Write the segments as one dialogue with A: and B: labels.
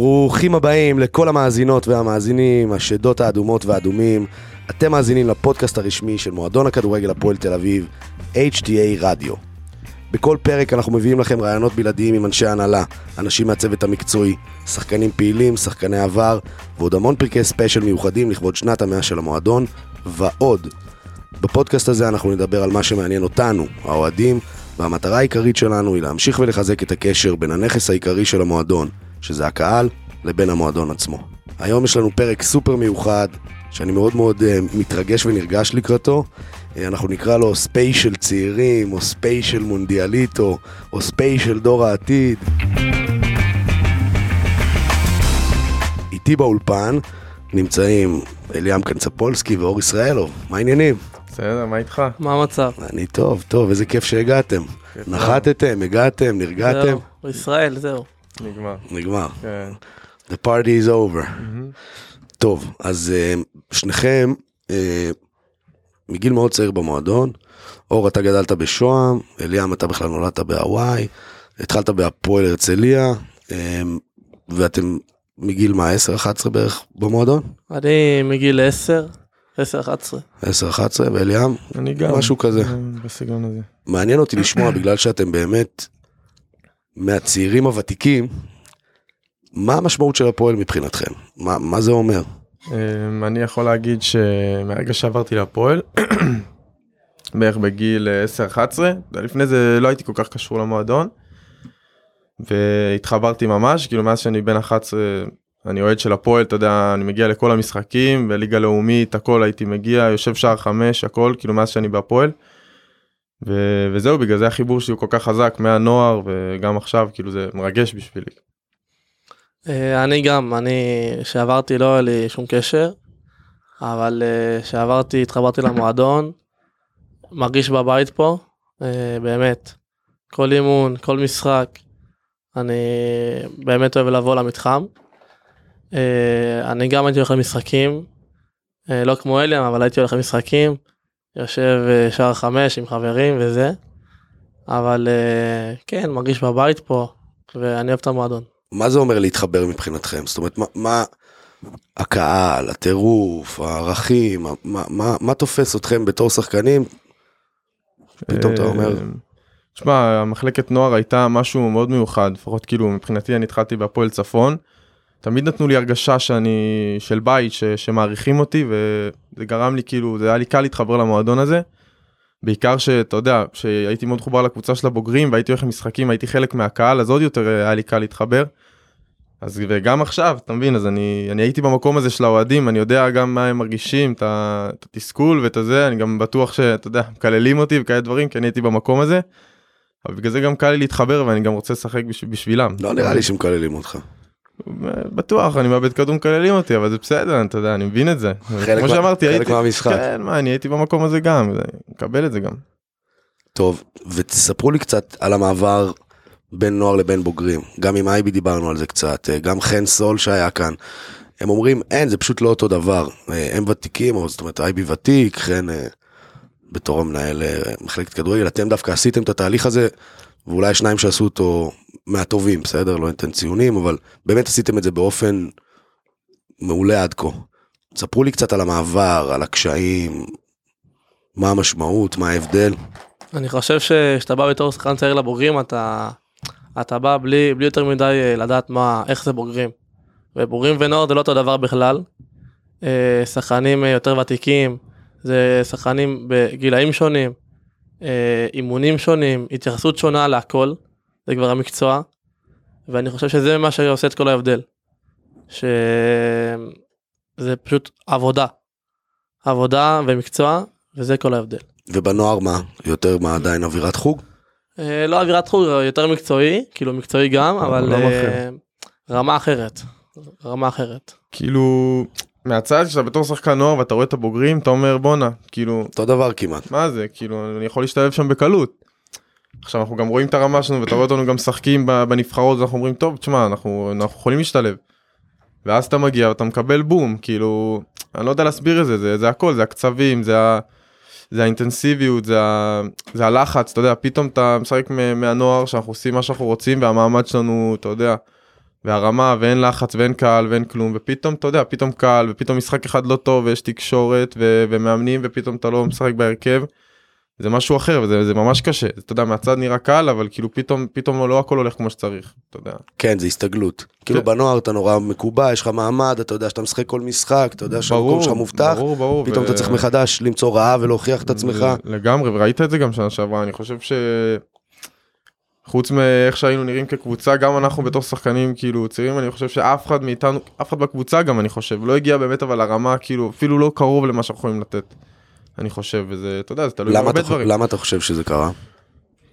A: ברוכים הבאים לכל המאזינות והמאזינים, השדות האדומות והאדומים. אתם מאזינים לפודקאסט הרשמי של מועדון הכדורגל הפועל תל אביב, HTA רדיו. בכל פרק אנחנו מביאים לכם רעיונות בלעדיים עם אנשי הנהלה, אנשים מהצוות המקצועי, שחקנים פעילים, שחקני עבר, ועוד המון פרקי ספיישל מיוחדים לכבוד שנת המאה של המועדון, ועוד. בפודקאסט הזה אנחנו נדבר על מה שמעניין אותנו, האוהדים, והמטרה העיקרית שלנו היא להמשיך ולחזק את הקשר בין הנכס העיקרי של המועדון, שזה הקהל, לבין המועדון עצמו. היום יש לנו פרק סופר מיוחד, שאני מאוד מאוד אה, מתרגש ונרגש לקראתו. אה, אנחנו נקרא לו ספיישל צעירים, או ספיישל מונדיאליטו, או ספיישל דור העתיד. איתי באולפן נמצאים אליאם קנצפולסקי ואור ישראלוב, מה העניינים?
B: בסדר, מה איתך?
C: מה המצב?
A: אני טוב, טוב, איזה כיף שהגעתם. נחתתם, הגעתם, נרגעתם,
C: זהו, ישראל, זהו.
B: נגמר.
A: נגמר.
B: כן.
A: The party is over. טוב, אז אה, שניכם אה, מגיל מאוד צעיר במועדון. אור, אתה גדלת בשוהם, אליאם, אתה בכלל נולדת בהוואי, התחלת בהפועל הרצליה, אה, ואתם מגיל מה, 10-11 בערך במועדון?
C: אני מגיל 10, 10-11.
A: 10-11, ואליאם?
B: אני גם.
A: משהו כזה.
B: בסגנון הזה.
A: מעניין אותי לשמוע, בגלל שאתם באמת מהצעירים הוותיקים, מה המשמעות של הפועל מבחינתכם? מה, מה זה אומר?
B: אמ, אני יכול להגיד שמהרגע שעברתי להפועל, בערך בגיל אה, 10-11, לפני זה לא הייתי כל כך קשור למועדון, והתחברתי ממש, כאילו מאז שאני בן 11 אני אוהד של הפועל, אתה יודע, אני מגיע לכל המשחקים, בליגה לאומית, הכל הייתי מגיע, יושב שער חמש, הכל, כאילו מאז שאני בהפועל. ו- וזהו, בגלל זה החיבור שלי הוא כל כך חזק מהנוער, וגם עכשיו, כאילו זה מרגש בשבילי.
C: אה, אני גם, אני, שעברתי לא היה לי שום קשר, אבל אה, שעברתי, התחברתי למועדון, מרגיש בבית פה, אה, באמת. כל אימון, כל משחק, אני באמת אוהב לבוא למתחם. אני גם הייתי הולך למשחקים, לא כמו אליאם, אבל הייתי הולך למשחקים, יושב אה, שער חמש עם חברים וזה, אבל אה, כן, מרגיש בבית פה, ואני אוהב את המועדון.
A: מה זה אומר להתחבר מבחינתכם? זאת אומרת, מה, מה הקהל, הטירוף, הערכים, מה, מה, מה, מה תופס אתכם בתור שחקנים? פתאום אתה אומר,
B: תשמע, המחלקת נוער הייתה משהו מאוד מיוחד, לפחות כאילו מבחינתי אני התחלתי בהפועל צפון. תמיד נתנו לי הרגשה שאני של בית ש, שמעריכים אותי וזה גרם לי כאילו זה היה לי קל להתחבר למועדון הזה. בעיקר שאתה יודע שהייתי מאוד מחובר לקבוצה של הבוגרים והייתי הולך למשחקים הייתי חלק מהקהל אז עוד יותר אה, היה לי קל להתחבר. אז וגם עכשיו אתה מבין אז אני אני הייתי במקום הזה של האוהדים אני יודע גם מה הם מרגישים את התסכול ואת הזה אני גם בטוח שאתה יודע מקללים אותי וכאלה דברים כי אני הייתי במקום הזה. אבל בגלל זה גם קל לי להתחבר ואני גם רוצה לשחק בשב- בשבילם.
A: לא נראה לי שמקללים אותך.
B: בטוח אני מאבד כדור מקללים אותי אבל זה בסדר אתה יודע אני מבין את זה. כמו שאמרתי
A: חלק
B: הייתי
A: מהמשחק.
B: כן מה אני הייתי במקום הזה גם מקבל את זה גם.
A: טוב, ותספרו לי קצת על המעבר בין נוער לבין בוגרים. גם עם אייבי דיברנו על זה קצת, אה, גם חן סול שהיה כאן. הם אומרים, אין, זה פשוט לא אותו דבר. אה, הם ותיקים, או זאת אומרת, אייבי ותיק, חן אה, בתור המנהל אה, מחלקת כדורגל, אתם דווקא עשיתם את התהליך הזה, ואולי השניים שעשו אותו מהטובים, בסדר? לא ניתן ציונים, אבל באמת עשיתם את זה באופן מעולה עד כה. ספרו לי קצת על המעבר, על הקשיים, מה המשמעות, מה ההבדל.
C: אני חושב שכשאתה בא בתור שחקן צעיר לבוגרים אתה אתה בא בלי בלי יותר מדי אה, לדעת מה איך זה בוגרים. ובוגרים ונוער זה לא אותו דבר בכלל. אה, שחקנים יותר ותיקים זה שחקנים בגילאים שונים, אה, אימונים שונים, התייחסות שונה להכל, זה כבר המקצוע. ואני חושב שזה מה שעושה את כל ההבדל. שזה פשוט עבודה. עבודה ומקצוע וזה כל ההבדל.
A: ובנוער מה? יותר מה עדיין אווירת חוג?
C: אה, לא אווירת חוג, יותר מקצועי, כאילו מקצועי גם, אבל אה,
B: אחר.
C: רמה אחרת. רמה אחרת.
B: כאילו מהצד שאתה בתור שחקן נוער ואתה רואה את הבוגרים אתה אומר בואנה כאילו
A: אותו דבר כמעט.
B: מה זה כאילו אני יכול להשתלב שם בקלות. עכשיו אנחנו גם רואים את הרמה שלנו ואתה רואה אותנו גם משחקים בנבחרות ואנחנו אומרים טוב תשמע אנחנו אנחנו יכולים להשתלב. ואז אתה מגיע ואתה מקבל בום כאילו אני לא יודע להסביר את זה זה, זה הכל זה הקצבים זה, ה, זה האינטנסיביות זה, ה, זה הלחץ אתה יודע פתאום אתה משחק מהנוער שאנחנו עושים מה שאנחנו רוצים והמעמד שלנו אתה יודע והרמה ואין לחץ ואין קהל ואין כלום ופתאום אתה יודע פתאום קהל ופתאום משחק אחד לא טוב ויש תקשורת ו- ומאמנים ופתאום אתה לא משחק בהרכב. זה משהו אחר וזה זה ממש קשה אתה יודע מהצד נראה קל אבל כאילו פתאום פתאום לא הכל הולך כמו שצריך אתה יודע.
A: כן, זה הסתגלות. כאילו
B: כן.
A: בנוער אתה נורא מקובע, יש לך מעמד, אתה יודע שאתה משחק כל משחק, אתה יודע שהמקום שלך מובטח,
B: ברור ברור
A: פתאום
B: ו-
A: אתה צריך מחדש למצוא רעה ולהוכיח את עצמך.
B: לגמרי וראית את זה גם שנה שעברה אני חושב ש... חוץ מאיך שהיינו נראים כקבוצה גם אנחנו בתור שחקנים כאילו צעירים אני חושב שאף אחד מאיתנו אף אחד בקבוצה גם אני חושב לא הגיע באמת אבל לרמה כאילו אפילו לא קרוב למה שאנחנו יכולים לתת. אני חושב וזה אתה יודע זה תלוי בהרבה דברים.
A: למה אתה חושב שזה קרה?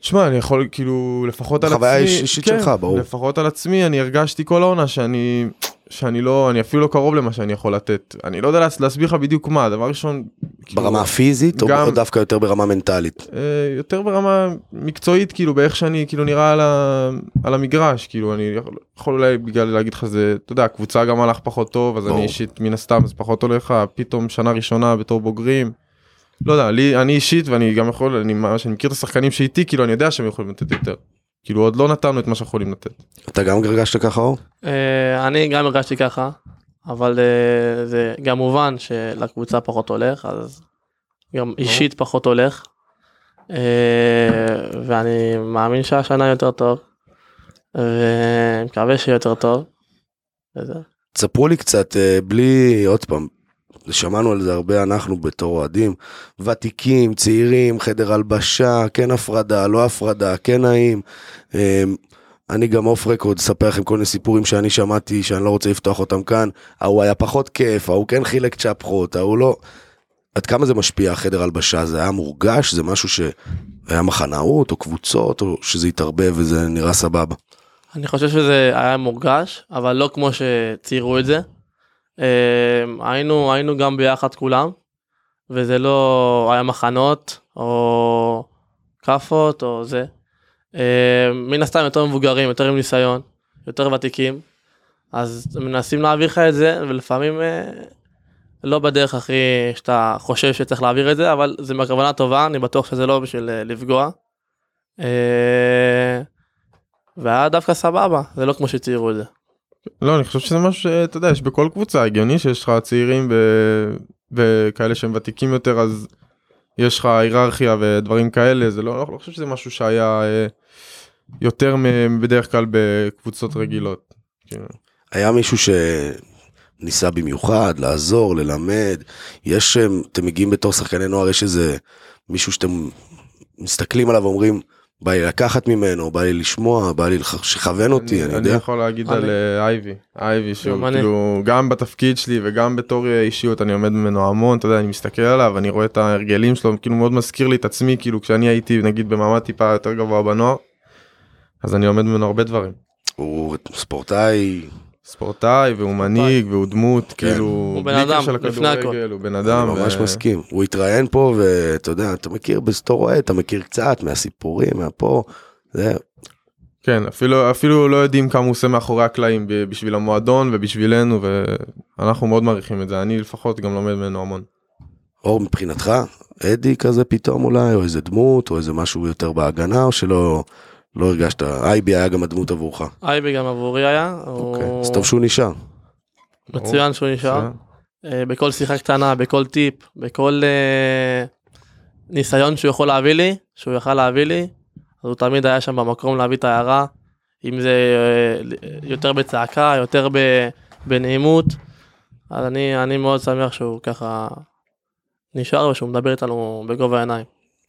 B: שמע אני יכול כאילו לפחות על עצמי,
A: חוויה אישית
B: כן,
A: שלך, ברור.
B: לפחות על עצמי אני הרגשתי כל העונה שאני שאני לא אני אפילו לא קרוב למה שאני יכול לתת אני לא יודע להס- להסביר לך בדיוק מה דבר ראשון. כאילו,
A: ברמה הפיזית או
B: גם-
A: או דווקא יותר ברמה מנטלית?
B: אה, יותר ברמה מקצועית כאילו באיך שאני כאילו נראה על, ה, על המגרש כאילו אני יכול- יכול אולי בגלל להגיד לך זה אתה יודע הקבוצה גם הלך פחות טוב אז
A: ברור.
B: אני אישית מן הסתם זה פחות הולך לך פתאום שנה ראשונה בתור בוגרים. לא יודע לי אני אישית ואני גם יכול אני ממש אני מכיר את השחקנים שאיתי כאילו אני יודע שהם יכולים לתת יותר. כאילו עוד לא נתנו את מה שאנחנו יכולים לתת.
A: אתה גם הרגשת ככה אור?
C: אה, אני גם הרגשתי ככה, אבל אה, זה גם מובן שלקבוצה פחות הולך, אז גם אישית פחות הולך. אה, ואני מאמין שהשנה יותר טוב, ומקווה שיהיה יותר טוב.
A: תספרו לי קצת, בלי, עוד פעם, שמענו על זה הרבה אנחנו בתור אוהדים, ותיקים, צעירים, חדר הלבשה, כן הפרדה, לא הפרדה, כן נעים. אה, אני גם אוף רקורד, אספר לכם כל מיני סיפורים שאני שמעתי, שאני לא רוצה לפתוח אותם כאן. ההוא היה פחות כיף, ההוא כן חילק צ'פחות, ההוא לא. עד כמה זה משפיע החדר הלבשה? זה היה מורגש? זה משהו שהיה מחנאות או קבוצות, או שזה התערבב וזה נראה סבבה?
C: אני חושב שזה היה מורגש, אבל לא כמו שציירו את זה. אה, היינו, היינו גם ביחד כולם, וזה לא היה מחנות או כאפות או זה. אה, מן הסתם יותר מבוגרים, יותר עם ניסיון, יותר ותיקים, אז מנסים להעביר לך את זה, ולפעמים אה, לא בדרך הכי שאתה חושב שצריך להעביר את זה, אבל זה בכוונה טובה, אני בטוח שזה לא בשביל אה, לפגוע. אה, והיה דווקא סבבה, זה לא כמו שציירו את זה.
B: לא אני חושב שזה משהו שאתה יודע יש בכל קבוצה הגיוני שיש לך צעירים ו- וכאלה שהם ותיקים יותר אז יש לך היררכיה ודברים כאלה זה לא לא חושב שזה משהו שהיה אה, יותר מבדרך כלל בקבוצות רגילות. כאילו.
A: היה מישהו שניסה במיוחד לעזור, ללמד, יש, אמ, אתם מגיעים בתור שחקני נוער, יש איזה מישהו שאתם מסתכלים עליו ואומרים, בא לי לקחת ממנו, בא לי לשמוע, בא לי שיכוון אותי, אני
B: אני
A: יודע.
B: יכול להגיד
C: אני-
B: על אה, אייבי אייבי שהוא
C: אני.
B: כאילו גם בתפקיד שלי וגם בתור אה, אישיות אני עומד ממנו המון אתה יודע אני מסתכל עליו אני רואה את ההרגלים שלו כאילו מאוד מזכיר לי את עצמי כאילו כשאני הייתי נגיד במעמד טיפה יותר גבוה בנוער. אז אני לומד ממנו הרבה דברים.
A: הוא ספורטאי,
B: ספורטאי והוא מנהיג והוא דמות
A: כן.
B: כאילו
C: הוא בן אדם, לפני הכל.
B: הוא בן
A: אני
B: אדם
A: ממש
B: ו-
A: מסכים. הוא התראיין פה, ואתה יודע, אתה מכיר בתור אוהד, אתה מכיר קצת מהסיפורים, מהפה, זה,
B: כן אפילו אפילו לא יודעים כמה הוא עושה מאחורי הקלעים ב- בשביל המועדון ובשבילנו ואנחנו מאוד מעריכים את זה אני לפחות גם לומד ממנו המון.
A: אור מבחינתך, אדי כזה פתאום אולי, או איזה דמות, או איזה משהו יותר בהגנה, או שלא לא הרגשת, אייבי היה גם הדמות עבורך.
C: אייבי גם עבורי היה,
A: אוקיי, אז טוב שהוא נשאר.
C: מצוין שהוא נשאר. אה, בכל שיחה קטנה, בכל טיפ, בכל אה, ניסיון שהוא יכול להביא לי, שהוא יכל להביא לי, אז הוא תמיד היה שם במקום להביא את ההערה, אם זה אה, יותר בצעקה, יותר בנעימות, אז אני, אני מאוד שמח שהוא ככה נשאר ושהוא מדבר איתנו בגובה העיניים.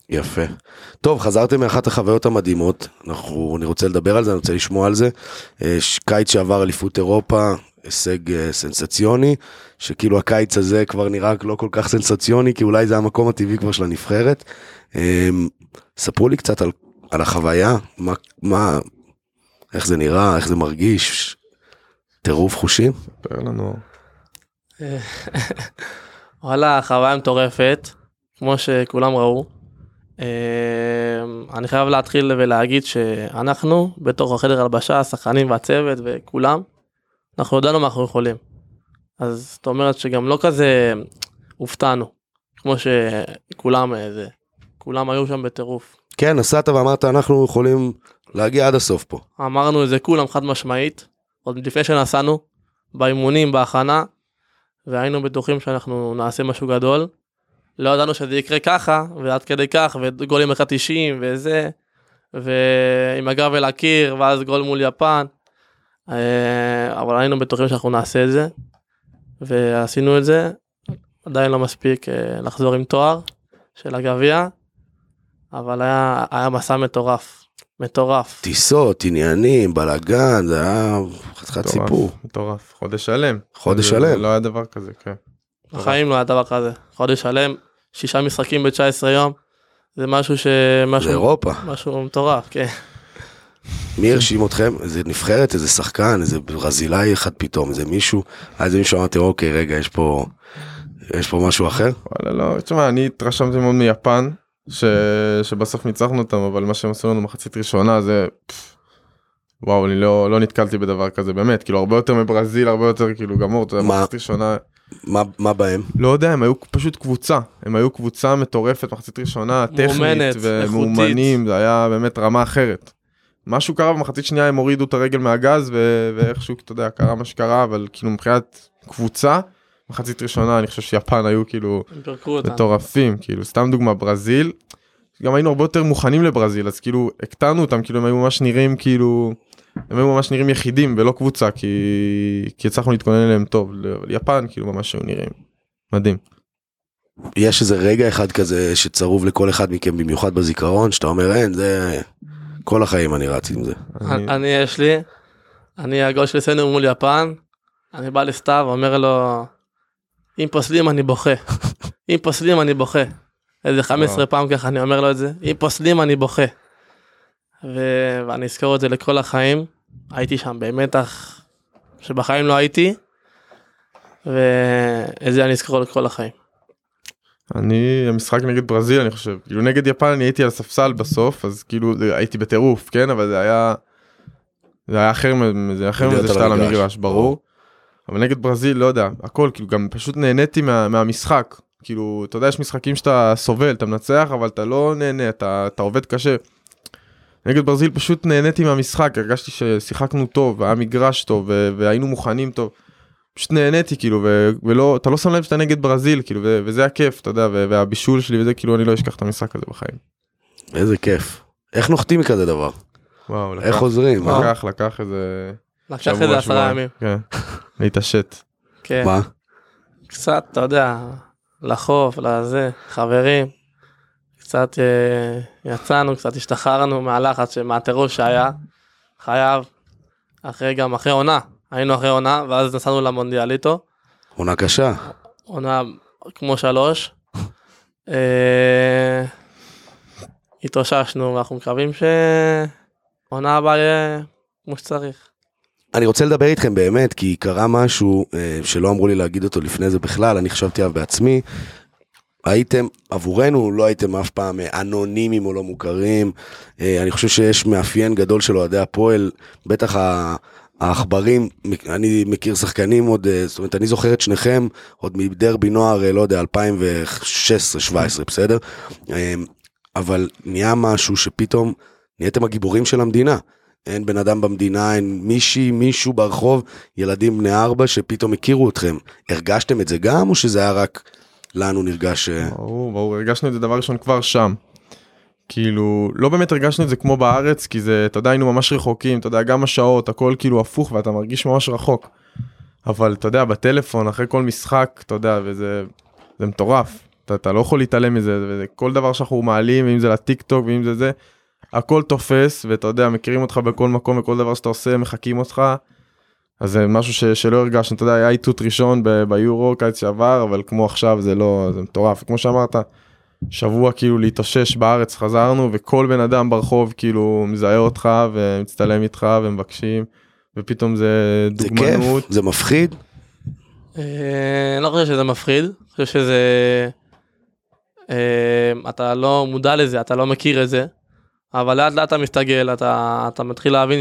A: יפה. טוב, חזרתם מאחת החוויות המדהימות, אנחנו, אני רוצה לדבר על זה, אני רוצה לשמוע על זה. אה, ש- קיץ שעבר אליפות אירופה, הישג אה, סנסציוני, שכאילו הקיץ הזה כבר נראה לא כל כך סנסציוני, כי אולי זה המקום הטבעי כבר של הנבחרת. אה, ספרו לי קצת על, על החוויה, מה, מה, איך זה נראה, איך זה מרגיש, טירוף חושים.
B: ספר לנו.
C: וואלה, חוויה מטורפת, כמו שכולם ראו. אה, אני חייב להתחיל ולהגיד שאנחנו, בתוך החדר הלבשה, השחקנים והצוות וכולם, אנחנו ידענו מה אנחנו יכולים. אז זאת אומרת שגם לא כזה הופתענו, כמו שכולם אה, זה, כולם היו שם בטירוף.
A: כן, נסעת ואמרת, אנחנו יכולים להגיע עד הסוף פה.
C: אמרנו את זה כולם חד משמעית, עוד לפני שנסענו, באימונים, בהכנה, והיינו בטוחים שאנחנו נעשה משהו גדול. לא ידענו שזה יקרה ככה, ועד כדי כך, וגולים אחת 90 וזה, ועם הגב אל הקיר, ואז גול מול יפן. אה, אבל היינו בטוחים שאנחנו נעשה את זה, ועשינו את זה. עדיין לא מספיק אה, לחזור עם תואר של הגביע, אבל היה, היה מסע מטורף, מטורף.
A: טיסות, עניינים, בלאגן, זה היה חתיכת סיפור.
B: מטורף, חודש שלם.
A: חודש שלם.
B: לא היה דבר כזה, כן.
C: בחיים לא היה דבר כזה. חודש שלם, שישה משחקים ב-19 יום, זה משהו ש...
A: זה
C: משהו,
A: אירופה.
C: משהו מטורף, כן.
A: מי הרשים אתכם? איזה נבחרת, איזה שחקן, איזה ברזילאי אחד פתאום, איזה מישהו, איזה מישהו אמרתי, אוקיי, רגע, יש פה, יש פה משהו אחר?
B: וואלה לא, תשמע, אני התרשמתי מאוד מיפן, ש... שבסוף ניצחנו אותם, אבל מה שהם עשו לנו מחצית ראשונה זה... וואו, אני לא, לא נתקלתי בדבר כזה, באמת, כאילו הרבה יותר מברזיל, הרבה יותר כאילו גמור, אתה יודע,
A: מה?
B: מחצית ראשונה,
A: מה, מה בהם?
B: לא יודע, הם היו פשוט קבוצה, הם היו קבוצה מטורפת, מחצית ראשונה, טכנית, ומאומנים, זה היה באמת רמה אחרת. משהו קרה במחצית שנייה, הם הורידו את הרגל מהגז, ו... ואיכשהו, אתה יודע, קרה מה שקרה, אבל כאילו מבחינת קבוצה, מחצית ראשונה, אני חושב שיפן היו כאילו...
C: הם פירקו אותנו.
B: מטורפים כאילו סתם דוגמה ברזיל גם היינו הרבה יותר מוכנים לברזיל אז כאילו הקטנו אותם כאילו הם היו ממש נראים כאילו הם היו ממש נראים יחידים ולא קבוצה כי כי הצלחנו להתכונן אליהם טוב אבל יפן כאילו ממש היו נראים מדהים.
A: יש איזה רגע אחד כזה שצרוב לכל אחד מכם, במיוחד בזיכרון, שאתה אומר, אין, זה... כל החיים אני רץ עם זה.
B: אני-
C: אני יש לי, אני הגול של סנר מול יפן, אני בא לסתיו ואומר לו, אם פוסלים אני בוכה, אם פוסלים אני בוכה. איזה 15
B: וואו.
C: פעם ככה אני אומר לו את זה, אם פוסלים אני בוכה. ו- ואני אזכור את זה לכל החיים, הייתי שם במתח שבחיים לא הייתי, ואת זה אני אזכור לכל החיים.
B: אני המשחק נגד ברזיל אני חושב כאילו נגד יפן אני הייתי על הספסל בסוף אז כאילו הייתי בטירוף כן אבל זה היה. זה היה אחר מ- זה היה אחר מזה שאתה על
A: המגרש
B: ברור. אבל נגד ברזיל לא יודע הכל כאילו גם פשוט נהניתי מה, מהמשחק כאילו אתה יודע יש משחקים שאתה סובל אתה מנצח אבל אתה לא נהנה אתה, אתה עובד קשה. נגד ברזיל פשוט נהניתי מהמשחק הרגשתי ששיחקנו טוב והיה מגרש טוב והיינו מוכנים טוב. פשוט נהניתי כאילו ו- ולא אתה לא שם לב שאתה נגד ברזיל כאילו ו- וזה הכיף אתה יודע ו- והבישול שלי וזה כאילו אני לא אשכח את המשחק הזה בחיים.
A: איזה כיף. איך נוחתים מכזה דבר?
B: וואו לקח,
A: איך עוזרים? מה?
B: לקח לקח איזה
C: לקח איזה עשרה. ימים.
B: כן. להתעשת.
C: כן.
A: מה?
C: קצת, אתה יודע, לחוף, לזה, חברים. קצת אה, יצאנו, קצת השתחררנו מהלחץ, מהטירוף שהיה. חייב. אחרי גם, אחרי עונה. היינו אחרי עונה, ואז נסענו למונדיאליטו.
A: עונה קשה.
C: עונה כמו שלוש. אה, התאוששנו, ואנחנו מקווים שעונה הבאה יהיה כמו שצריך.
A: אני רוצה לדבר איתכם באמת, כי קרה משהו אה, שלא אמרו לי להגיד אותו לפני זה בכלל, אני חשבתי עליו בעצמי. הייתם, עבורנו לא הייתם אף פעם אה, אנונימיים או לא מוכרים. אה, אני חושב שיש מאפיין גדול של אוהדי הפועל, בטח ה- העכברים, אני מכיר שחקנים עוד, אה, זאת אומרת, אני זוכר את שניכם עוד מדרבי נוער, לא יודע, 2016-2017, בסדר? אבל נהיה משהו שפתאום נהייתם הגיבורים של המדינה. אין בן אדם במדינה, אין מישהי, מישהו ברחוב, ילדים בני ארבע שפתאום הכירו אתכם. הרגשתם את זה גם, או שזה היה רק לנו נרגש... אה,
B: ברור, ברור, הרגשנו את זה דבר ראשון כבר שם. כאילו, לא באמת הרגשנו את זה כמו בארץ, כי זה, אתה יודע, היינו ממש רחוקים, אתה יודע, גם השעות, הכל כאילו הפוך, ואתה מרגיש ממש רחוק. אבל אתה יודע, בטלפון, אחרי כל משחק, אתה יודע, וזה זה מטורף. אתה, אתה לא יכול להתעלם מזה, וזה כל דבר שאנחנו מעלים, אם זה לטיק טוק ואם זה זה, הכל תופס, ואתה יודע, מכירים אותך בכל מקום, וכל דבר שאתה עושה, מחקים אותך. אז זה משהו ש, שלא הרגשנו, אתה יודע, היה איתות ראשון ב- ביורו קיץ שעבר, אבל כמו עכשיו זה לא, זה מטורף. כמו שאמרת, שבוע כאילו להתאושש בארץ חזרנו, וכל בן אדם ברחוב כאילו מזהה אותך ומצטלם איתך ומבקשים, ופתאום זה
A: זה כיף,
B: דוגמנות.
A: זה מפחיד.
C: אה, אני לא חושב שזה מפחיד, אני חושב שזה... אה, אתה לא מודע לזה, אתה לא מכיר את זה, אבל לאט לאט אתה מסתגל, אתה, אתה מתחיל להבין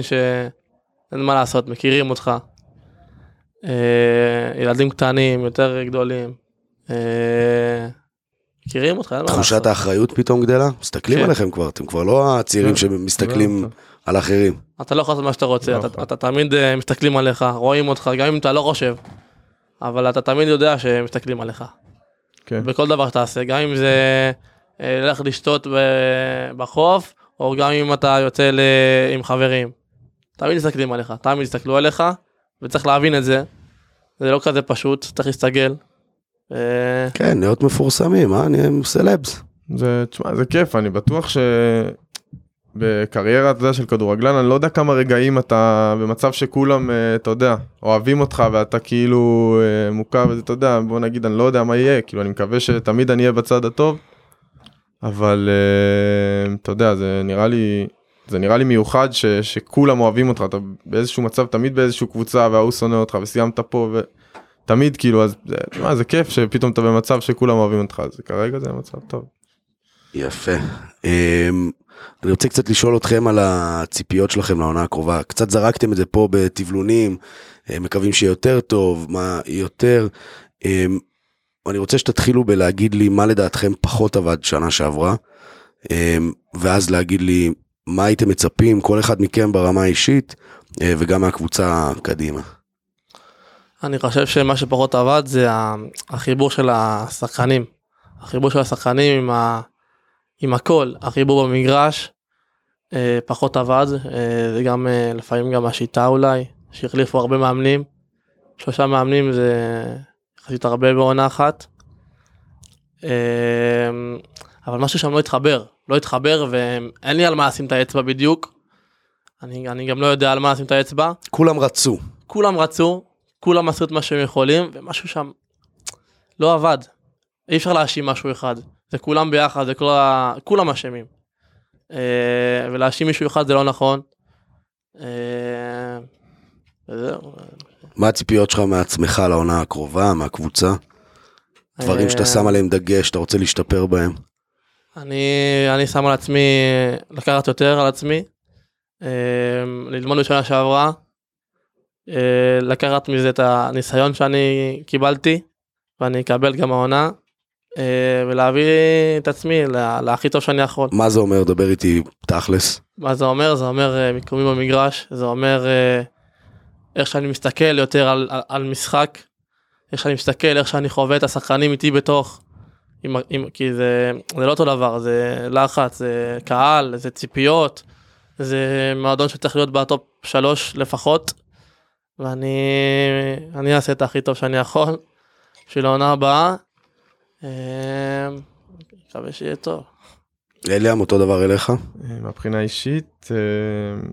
C: שאין מה לעשות, מכירים אותך. אה, ילדים קטנים, יותר גדולים. אה, מכירים אותך, אין מה לעשות.
A: תחושת האחריות פתאום גדלה? מסתכלים
C: כן.
A: עליכם כבר, אתם כבר לא הצעירים
B: לא,
A: שמסתכלים
B: לא,
A: על אחרים.
C: אתה לא יכול לעשות מה שאתה רוצה,
B: לא
C: אתה. אתה תמיד אה, מסתכלים עליך, רואים אותך, גם אם אתה לא חושב, אבל אתה תמיד יודע שמסתכלים עליך.
B: כן.
C: בכל דבר שתעשה, גם אם זה אה, ללכת לשתות בחוף, או גם אם אתה יוצא ל... עם חברים. תמיד מסתכלים עליך, תמיד יסתכלו עליך, וצריך להבין את זה. זה לא כזה פשוט, צריך להסתגל. אה,
A: כן, להיות מפורסמים, אה? נהיים סלבס.
B: זה, תשמע, זה כיף, אני בטוח שבקריירה, אתה יודע, של כדורגלן, אני לא יודע כמה רגעים אתה במצב שכולם, אה, אתה יודע, אוהבים אותך ואתה כאילו אה, מוכר, וזה, אתה יודע, בוא נגיד, אני לא יודע מה יהיה, כאילו, אני מקווה שתמיד אני אהיה בצד הטוב, אבל אתה יודע, זה נראה לי, זה נראה לי מיוחד ש, שכולם אוהבים אותך, אתה באיזשהו מצב, תמיד באיזשהו קבוצה, וההוא שונא אותך, וסיימת פה, ו... תמיד כאילו אז זה, תשמע, זה כיף שפתאום אתה במצב שכולם אוהבים אותך אז כרגע זה מצב טוב.
A: יפה. אמ, אני רוצה קצת לשאול אתכם על הציפיות שלכם לעונה הקרובה. קצת זרקתם את זה פה בתבלונים, אה, מקווים שיהיה יותר טוב, מה יותר. אמ, אני רוצה שתתחילו בלהגיד לי מה לדעתכם פחות עבד שנה שעברה, אמ, ואז להגיד לי מה הייתם מצפים, כל אחד מכם ברמה האישית, אה, וגם מהקבוצה קדימה.
C: אני חושב שמה שפחות עבד זה החיבור של השחקנים. החיבור של השחקנים עם, ה... עם הכל, החיבור במגרש אה, פחות עבד, אה, וגם לפעמים גם השיטה אולי, שהחליפו הרבה מאמנים. שלושה מאמנים זה יחסית הרבה בעונה אחת. אבל משהו שם לא התחבר, לא התחבר ואין לי על מה לשים את האצבע בדיוק. אני, אני גם לא יודע על מה לשים את האצבע.
A: כולם רצו.
C: כולם רצו, כולם עשו את מה שהם יכולים, ומשהו שם לא עבד. אי אפשר להאשים משהו אחד. זה כולם ביחד, זה כל ה... כולם אשמים. אה, ולהאשים מישהו אחד זה לא נכון. אה, וזהו.
A: מה הציפיות שלך מעצמך לעונה הקרובה, מהקבוצה? דברים שאתה
C: אה,
A: שם עליהם דגש, שאתה רוצה להשתפר בהם.
C: אני, אני שם על עצמי, לקחת יותר על עצמי, אה, ללמוד בשנה שעברה, אה, לקחת מזה את הניסיון שאני קיבלתי, ואני אקבל גם העונה, אה, ולהביא את עצמי לה- להכי טוב שאני יכול.
A: מה זה אומר? דבר איתי תכלס.
C: מה זה אומר? זה אומר אה, מיקומים במגרש, זה אומר איך שאני מסתכל יותר על, על, על משחק, איך שאני מסתכל, איך שאני חווה את השחקנים איתי בתוך, עם, עם, כי זה, זה לא אותו דבר, זה לחץ, זה קהל, זה ציפיות, זה מועדון שצריך להיות בטופ שלוש לפחות, ואני אני אעשה את הכי טוב שאני יכול בשביל העונה הבאה. אה, מקווה שיהיה טוב.
A: אליאם, אותו דבר אליך?
B: אה, מהבחינה האישית, אה,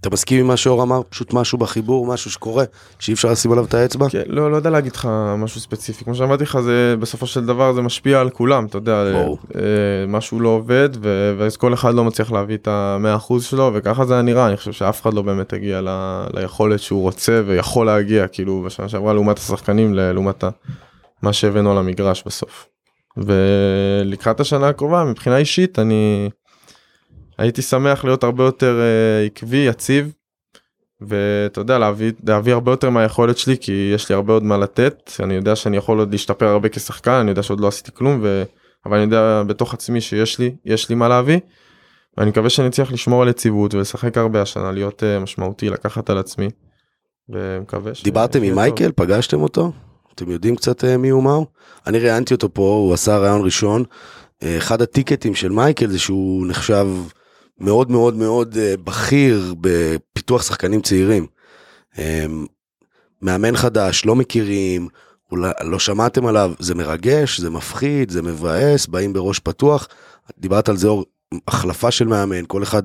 A: אתה מסכים עם מה שאור אמר? פשוט משהו בחיבור, משהו שקורה, שאי אפשר לשים עליו את האצבע?
B: כן, לא, לא יודע להגיד לך משהו ספציפי, כמו שאמרתי לך, זה בסופו של דבר זה משפיע על כולם, אתה יודע,
A: ברור.
B: אה, משהו לא עובד, ו- ואז כל אחד לא מצליח להביא את המאה אחוז שלו, וככה זה היה נראה, אני חושב שאף אחד לא באמת הגיע ל- ליכולת שהוא רוצה ויכול להגיע, כאילו בשנה שעברה לעומת השחקנים, לעומת מה שהבאנו על המגרש בסוף. ולקראת השנה הקרובה, מבחינה אישית, אני הייתי שמח להיות הרבה יותר אה, עקבי, יציב, ואתה יודע להביא, להביא הרבה יותר מהיכולת שלי כי יש לי הרבה עוד מה לתת אני יודע שאני יכול עוד להשתפר הרבה כשחקן אני יודע שעוד לא עשיתי כלום ו... אבל אני יודע בתוך עצמי שיש לי יש לי מה להביא. ואני מקווה שאני אצליח לשמור על יציבות ולשחק הרבה השנה להיות uh, משמעותי לקחת על עצמי. ומקווה ש...
A: דיברתם עם
B: שיהיה טוב.
A: מייקל? פגשתם אותו? אתם יודעים קצת אה, מי הוא מה הוא? אני ראיינתי אותו פה, הוא עשה ראיון ראשון. אחד הטיקטים של מייקל זה שהוא נחשב מאוד מאוד מאוד אה, בכיר בפיתוח שחקנים צעירים. אה, מאמן חדש, לא מכירים, אולי לא שמעתם עליו, זה מרגש, זה מפחיד, זה מבאס, באים בראש פתוח. דיברת על זה אור, החלפה של מאמן, כל אחד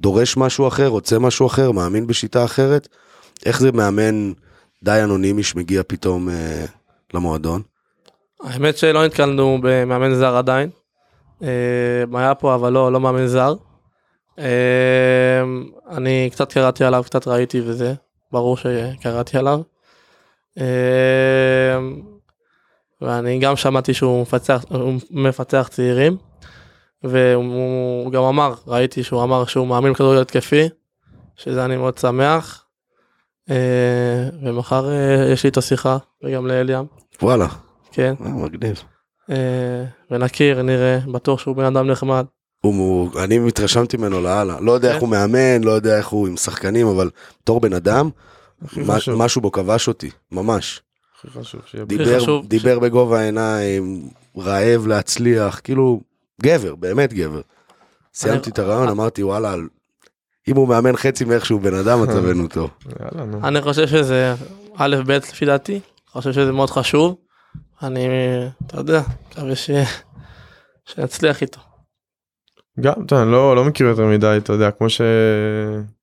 A: דורש משהו אחר, רוצה משהו אחר, מאמין בשיטה אחרת. איך זה מאמן די אנונימי שמגיע פתאום אה, למועדון?
C: האמת שלא נתקלנו במאמן זר עדיין. אה, היה פה אבל לא, לא מאמן זר. אה, אני קצת קראתי עליו, קצת ראיתי וזה, ברור שקראתי עליו. אה, ואני גם שמעתי שהוא מפצח, מפתח צעירים. והוא גם אמר, ראיתי שהוא אמר שהוא מאמין בכדורגל התקפי, שזה אני מאוד שמח. אה, ומחר אה, יש לי איתו שיחה, וגם לאליאם,
A: וואלה,
C: כן.
A: אה, מגניב.
C: ונכיר, נראה, בטוח שהוא בן אדם נחמד.
A: הוא, הוא, אני מתרשמתי ממנו לאללה. לא יודע
C: כן.
A: איך הוא מאמן, לא יודע איך הוא עם שחקנים, אבל בתור בן אדם. משהו בו כבש אותי, ממש.
B: הכי חשוב שיהיה
A: דיבר,
C: חשוב
A: דיבר בגובה העיניים, רעב להצליח, כאילו, גבר, באמת גבר. סיימתי את הרעיון, אמרתי, וואלה, אם הוא מאמן חצי מאיך שהוא בן אדם, מצבנו טוב.
B: יאללה, נו.
C: אני חושב שזה א' ב' לפי דעתי, אני חושב שזה מאוד חשוב. אני, אתה יודע, מקווה. שנצליח איתו.
B: גם, אתה לא, לא מכיר יותר מדי, אתה יודע, כמו ש...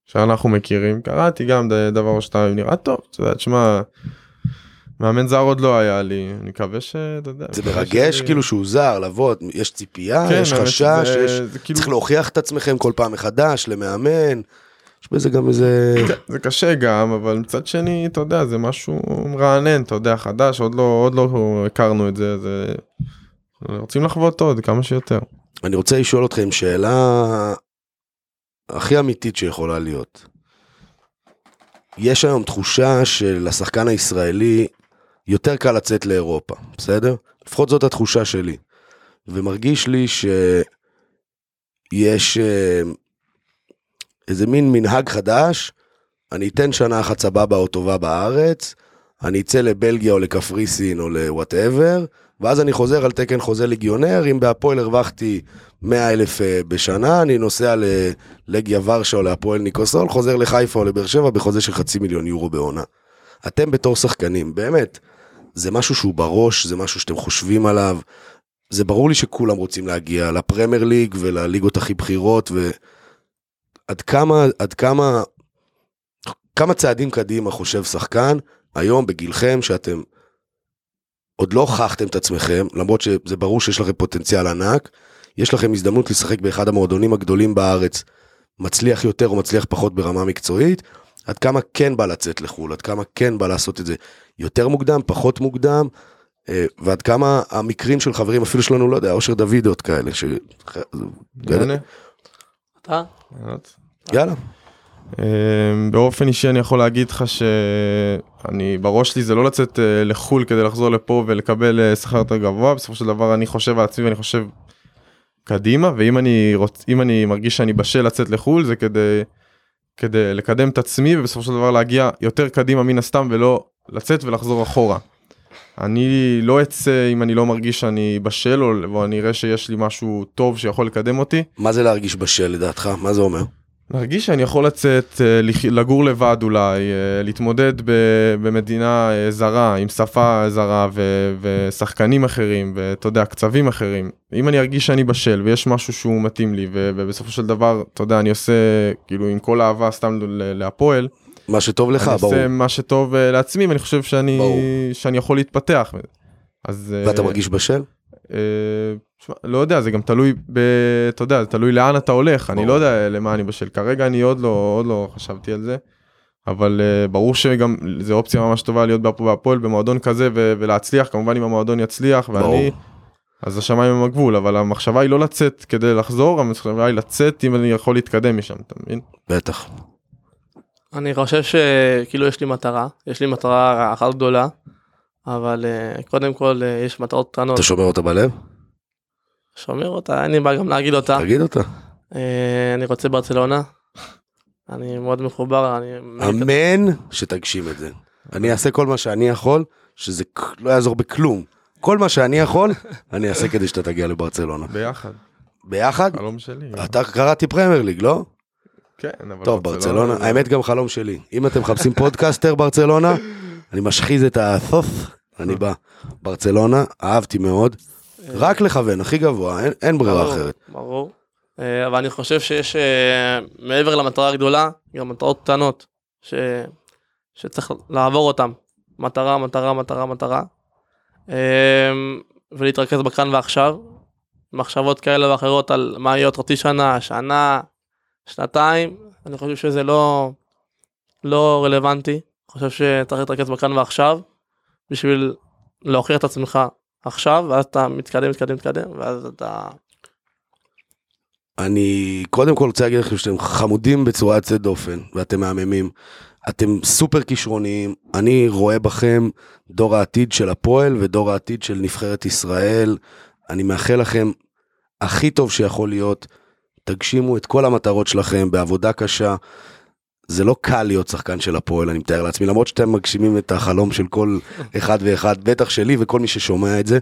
B: שאנחנו מכירים. קראתי גם דבר או שתיים, נראה טוב, אתה יודע, תשמע, מאמן זר עוד לא היה לי, אני מקווה ש... אתה יודע.
A: זה מרגש,
B: ש-
A: כאילו שהוא זר, לבוא, יש ציפייה,
B: כן,
A: יש חשש,
B: שזה-
A: יש...
B: זה כאילו-
A: צריך להוכיח את עצמכם כל פעם מחדש, למאמן. יש בזה גם איזה...
B: כן, זה קשה גם, אבל מצד שני, אתה יודע, זה משהו מרענן, אתה יודע, חדש, עוד לא, עוד לא הכרנו את זה, זה... רוצים לחוות עוד כמה שיותר.
A: אני רוצה לשאול אתכם שאלה הכי אמיתית שיכולה להיות. יש היום תחושה שלשחקן הישראלי יותר קל לצאת לאירופה, בסדר? לפחות זאת התחושה שלי. ומרגיש לי שיש אה, איזה מין מנהג חדש, אני אתן שנה אחת סבבה או טובה בארץ, אני אצא לבלגיה או לקפריסין או ל whatever, ואז אני חוזר על תקן חוזה ליגיונר, אם בהפועל הרווחתי 100 אלף אה, בשנה, אני נוסע ללגיה ורשה או לאפואל ניקוסיה, חוזר לחיפה או לבאר שבע בחוזה של חצי מיליון יורו בעונה. אתם בתור שחקנים, באמת, זה משהו שהוא בראש, זה משהו שאתם חושבים עליו. זה ברור לי שכולם רוצים להגיע ל Premier League ולליגות הכי בכירות, ועד כמה, עד כמה, כמה צעדים קדימה חושב שחקן, היום בגילכם שאתם עוד לא הוכחתם את עצמכם, למרות שזה ברור שיש לכם פוטנציאל ענק, יש לכם הזדמנות לשחק באחד המועדונים הגדולים בארץ, מצליח יותר או מצליח פחות ברמה מקצועית, עד כמה כן בא לצאת לחו"ל, עד כמה כן בא לעשות את זה יותר מוקדם, פחות מוקדם, אה, ועד כמה המקרים של חברים, אפילו שלנו, לא יודע, אושר דוידות כאלה, ש...
C: אתה?
A: יאללה.
B: אמ, באופן אישי אני יכול להגיד לך שאני בראש שלי זה לא לצאת אה, לחו"ל כדי לחזור לפה ולקבל אה, שכר יותר גבוה בסופו של דבר אני חושב על עצמי ואני חושב קדימה ואם אני רוצ... אני מרגיש שאני בשל לצאת לחו"ל זה כדי כדי לקדם את עצמי ובסופו של דבר להגיע יותר קדימה מן הסתם ולא לצאת ולחזור אחורה. אני לא אצא אם אני לא מרגיש שאני בשל או אני אראה שיש לי משהו טוב שיכול לקדם אותי.
A: מה זה להרגיש בשל לדעתך? מה זה אומר?
B: להרגיש שאני יכול לצאת, אה, לגור לבד אולי, אה, להתמודד במדינה אה, זרה, עם שפה זרה ו- ושחקנים אחרים, ואתה יודע, קצבים אחרים. אם אני ארגיש שאני בשל ויש משהו שהוא מתאים לי, ובסופו של דבר, אתה יודע, אני עושה, כאילו, עם כל האהבה סתם להפועל,
A: מה שטוב לך,
B: אני
A: ברור.
B: עושה מה שטוב לעצמי, ואני חושב שאני. שאני יכול להתפתח. אז...
A: ואתה מרגיש בשל?
B: אה, לא יודע, זה גם תלוי ב... אתה יודע, זה תלוי לאן אתה הולך, אני. לא יודע למה אני בשל. כרגע אני עוד לא, עוד לא חשבתי על זה, אבל uh, ברור שגם זו אופציה ממש טובה להיות בהפ- בהפועל במועדון כזה ו- ולהצליח, כמובן אם המועדון יצליח, ואני...
A: ברור.
B: אז השמיים הם הגבול, אבל המחשבה היא לא לצאת כדי לחזור, המחשבה היא לצאת אם אני יכול להתקדם משם, אתה מבין?
A: בטח.
C: אני חושב שכאילו יש לי מטרה, יש לי מטרה אחת גדולה, אבל אה, קודם כל אה, יש מטרות קטנות,
A: אתה שומר אותה בלב?
C: שומר אותה, אין לי בעיה גם להגיד אותה.
A: תגיד אותה.
C: אה, אני רוצה ברצלונה, אני מאוד מחובר, אני...
A: אמן שתגשים את זה. אני אעשה כל מה שאני יכול, שזה לא יעזור בכלום. כל מה שאני יכול, אני אעשה כדי שאתה תגיע לברצלונה.
B: ביחד,
A: ביחד?
B: חלום שלי.
A: אתה קראתי פרמייר ליג, לא?
B: כן, אבל
A: טוב, ברצלונה, האמת גם חלום שלי. אם אתם מחפשים פודקאסטר ברצלונה, אני משחיז את הסוף, אני בא. ברצלונה, אהבתי מאוד. רק לכוון, הכי גבוה, אין- אין ברירה
C: ברור,
A: אחרת.
C: ברור. אה, אבל אני חושב שיש אה, מעבר למטרה הגדולה, גם מטרות קטנות, ש... שצריך לעבור אותן. מטרה, מטרה, מטרה, מטרה. אה, ולהתרכז בכאן ועכשיו. מחשבות כאלה ואחרות על מה יהיה עוד חצי שנה, שנה, שנתיים, אני חושב שזה לא, לא רלוונטי. חושב שצריך להתרכז בכאן ועכשיו, בשביל להוכיח את עצמך עכשיו, ואז אתה מתקדם, מתקדם, מתקדם, ואז אתה...
A: אני קודם כל רוצה להגיד לכם שאתם חמודים בצורה יוצאת דופן, ואתם מהממים. אתם סופר כישרוניים, אני רואה בכם דור העתיד של הפועל ודור העתיד של נבחרת ישראל. אני מאחל לכם הכי טוב שיכול להיות, תגשימו את כל המטרות שלכם בעבודה קשה. זה לא קל להיות שחקן של הפועל, אני מתאר לעצמי, למרות שאתם מגשימים את החלום של כל אחד ואחד, בטח שלי וכל מי ששומע את זה.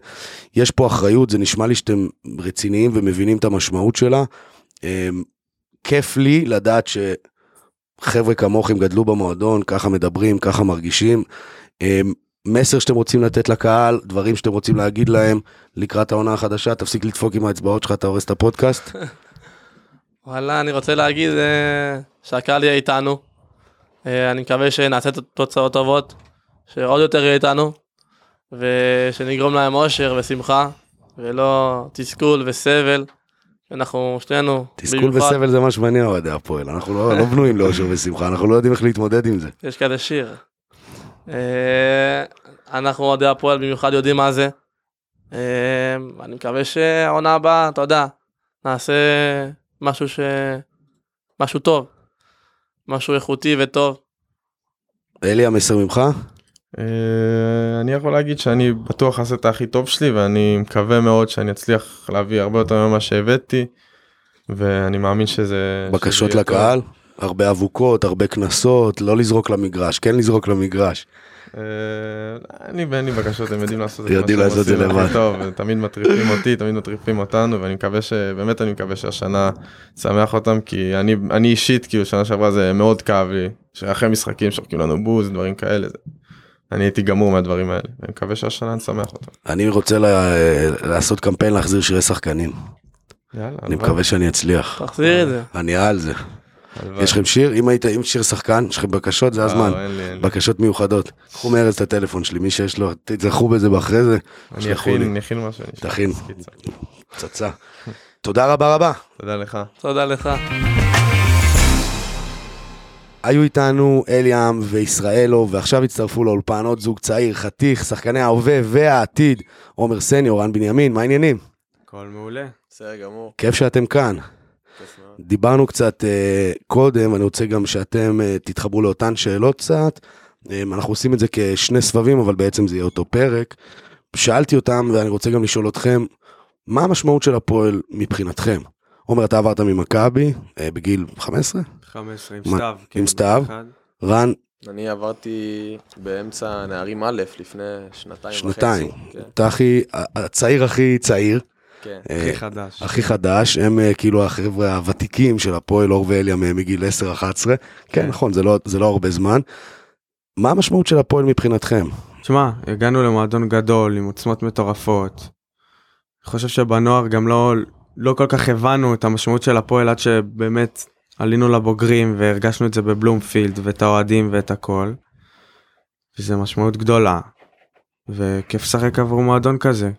A: יש פה אחריות, זה נשמע לי שאתם רציניים ומבינים את המשמעות שלה. אמ, כיף לי לדעת שחבר'ה כמוכם גדלו במועדון, ככה מדברים, ככה מרגישים. אמ, מסר שאתם רוצים לתת לקהל, דברים שאתם רוצים להגיד להם לקראת העונה החדשה, תפסיק לדפוק עם האצבעות שלך, אתה הורס את הפודקאסט.
C: וואלה, אני רוצה להגיד אה, שהקהל יהיה איתנו. אה, אני מקווה שנעשה תוצאות טובות, שעוד יותר יהיה איתנו, ושנגרום להם אושר ושמחה, ולא תסכול וסבל. אנחנו שנינו,
A: תסכול
C: במיוחד-
A: וסבל זה מה שמניע אוהדי הפועל, אנחנו לא, לא בנויים לאושר ושמחה, אנחנו לא יודעים איך להתמודד עם זה.
C: יש כזה שיר. אה, אנחנו אוהדי הפועל במיוחד יודעים מה זה. אני מקווה שהעונה הבאה, אתה יודע, נעשה משהו ש... משהו טוב. משהו איכותי וטוב.
A: אלי, המסר ממך?
B: אה, אני יכול להגיד שאני בטוח אעשה את הכי טוב שלי ואני מקווה מאוד שאני אצליח להביא הרבה יותר ממה שהבאתי ואני מאמין שזה...
A: בקשות. לקהל? הרבה אבוקות, הרבה קנסות, לא לזרוק למגרש, כן לזרוק למגרש.
B: אה, אני ואין לי בקשות הם יודעים לעשות את
A: יודעים
B: מה
A: לעשות את זה לבד.
B: טוב תמיד מטריפים אותי תמיד מטריפים אותנו ואני מקווה שבאמת אני מקווה שהשנה תשמח אותם כי אני אני אישית כאילו שנה שעברה זה מאוד כאב לי שאחרי משחקים שורקים לנו בוז דברים כאלה זה- אני הייתי גמור מהדברים האלה אני מקווה שהשנה נשמח אותם.
A: אני רוצה לה- לעשות קמפיין להחזיר שירי שחקנים.
B: יאללה,
A: אני מקווה שאני אצליח.
C: תחזיר את זה.
A: אני על זה. יש לכם שיר? אם היית עם שיר שחקן, יש לכם בקשות, זה הזמן.
B: אה.
A: בקשות מיוחדות. קחו מארז את הטלפון שלי, מי שיש לו, תזכרו בזה באחרי זה.
B: אני. אכין, אני אכין משהו.
A: תכין. פצצה. תודה רבה רבה.
B: תודה לך.
C: תודה לך.
A: היו איתנו אליאם וישראלו, ועכשיו הצטרפו לאולפן עוד זוג צעיר, חתיך, שחקני ההווה והעתיד, עומר סניור, רן בנימין, מה העניינים?
D: הכל מעולה.
E: בסדר גמור,
A: כיף שאתם כאן. דיברנו קצת uh, קודם, אני רוצה גם שאתם uh, תתחברו לאותן שאלות קצת. Um, אנחנו עושים את זה כשני סבבים, אבל בעצם זה יהיה אותו פרק. שאלתי אותם, ואני רוצה גם לשאול אתכם, מה המשמעות של הפועל מבחינתכם? עומר, אתה עברת ממכבי uh, בגיל 15?
D: 15 עם
A: מה-
D: סתיו. כן,
A: עם סתיו?
D: ביחד.
A: רן,
E: אני עברתי באמצע נערים א' לפני שנתיים
A: שנתיים.
E: וחצי. כן,
A: אתה הכי, הצעיר הכי צעיר,
E: כן.
A: אה,
D: הכי חדש.
A: הכי חדש, הם אה, כאילו החבר'ה הוותיקים של הפועל אור ואליאם אה, מגיל 10-11. כן,
D: כן.
A: נכון, זה לא, זה לא הרבה זמן. מה המשמעות של הפועל מבחינתכם?
D: תשמע, הגענו למועדון גדול עם עוצמות מטורפות. אני חושב שבנוער גם לא, לא כל כך הבנו את המשמעות של הפועל עד שבאמת עלינו לבוגרים והרגשנו את זה בבלומפילד ואת האוהדים ואת הכל. וזה משמעות גדולה. וכיף לשחק עבור מועדון כזה.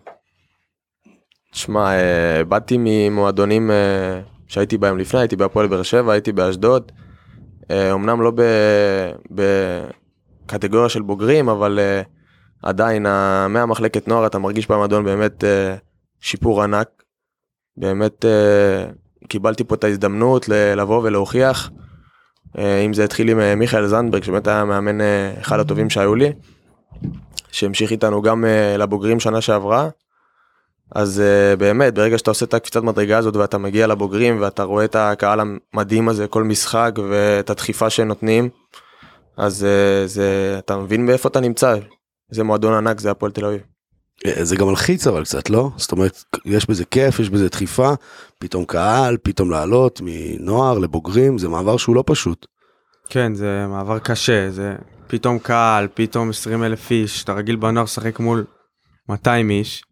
E: תשמע, אה, באתי ממועדונים אה, שהייתי בהם לפני, הייתי בהפועל באר שבע, הייתי באשדוד. אה, אמנם לא בקטגוריה של בוגרים, אבל עדיין מהמחלקת נוער אתה מרגיש במועדון באמת שיפור ענק. באמת קיבלתי פה את ההזדמנות לבוא ולהוכיח. אם זה התחיל עם מיכאל זנדברג, שבאמת היה מאמן אחד הטובים שהיו לי, שהמשיך איתנו גם לבוגרים שנה שעברה. אז uh, באמת, ברגע שאתה עושה את הקפיצת מדרגה הזאת ואתה מגיע לבוגרים ואתה רואה את הקהל המדהים הזה כל משחק ואת הדחיפה שנותנים, אז uh, זה, אתה מבין מאיפה אתה נמצא. זה מועדון ענק, זה הפועל תל אביב.
A: אה, זה גם מלחיץ אבל קצת, לא? זאת אומרת, יש בזה כיף, יש בזה דחיפה, פתאום קהל, פתאום לעלות מנוער לבוגרים, זה מעבר שהוא לא פשוט.
D: כן, זה מעבר קשה, זה פתאום קהל, פתאום 20 אלף איש, אתה רגיל בנוער לשחק מול 200 איש,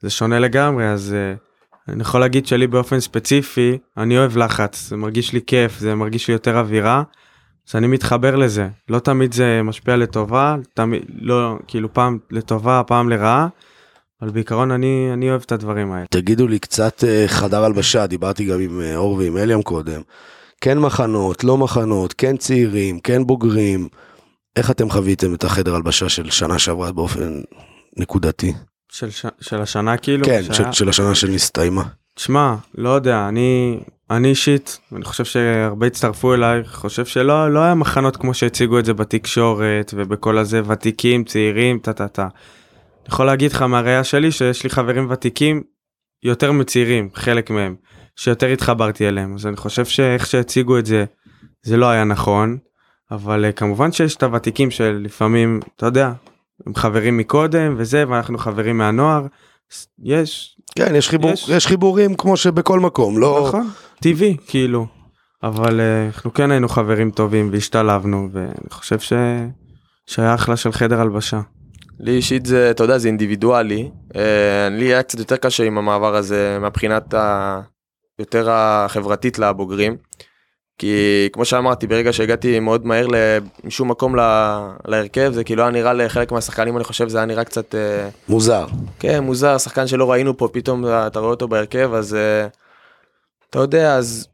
D: זה שונה לגמרי, אז uh, אני יכול להגיד שלי באופן ספציפי, אני אוהב לחץ, זה מרגיש לי כיף, זה מרגיש לי יותר אווירה, אז אני מתחבר לזה. לא תמיד זה משפיע לטובה, תמיד, לא, כאילו פעם לטובה, פעם לרעה, אבל בעיקרון אני, אני אוהב את הדברים האלה.
A: תגידו לי קצת אה, חדר הלבשה, דיברתי גם עם אה, אור ועם אליאם קודם. כן מחנות, לא מחנות, כן צעירים, כן בוגרים. איך אתם חוויתם את החדר הלבשה של שנה שעברה באופן נקודתי?
D: של, ש... של השנה כאילו?
A: כן,
D: שהיה-
A: של, של השנה שנסתיימה.
D: תשמע, לא יודע, אני, אני אישית, אני חושב שהרבה הצטרפו אליי, חושב שלא לא היה מחנות כמו שהציגו את זה בתקשורת ובכל הזה, ותיקים, צעירים, טה טה טה. אני יכול להגיד לך מהראייה שלי שיש לי חברים ותיקים יותר מצעירים, חלק מהם. שיותר התחברתי אליהם אז אני חושב שאיך שהציגו את זה זה לא היה נכון אבל אה, כמובן שיש את הוותיקים שלפעמים אתה יודע הם חברים מקודם וזה ואנחנו חברים מהנוער יש
A: כן, יש, חיבור,
D: יש.
A: יש חיבורים כמו שבכל מקום, לא...
D: נכון טבעי כאילו אבל אה, אנחנו כן היינו חברים טובים והשתלבנו ואני חושב ש... שהיה אחלה של חדר הלבשה.
E: לי אישית זה, אתה יודע, זה אינדיבידואלי. אה, לי היה קצת יותר קשה עם המעבר הזה מהבחינת ה... יותר החברתית לבוגרים. כי כמו שאמרתי, ברגע שהגעתי מאוד מהר. משום מקום ל... להרכב, זה כאילו היה נראה לחלק מהשחקנים, אני חושב, זה היה נראה קצת, אה,
A: מוזר.
E: כן, מוזר, שחקן שלא ראינו פה, פתאום אתה רואה אותו בהרכב, אז אה, אתה יודע, אז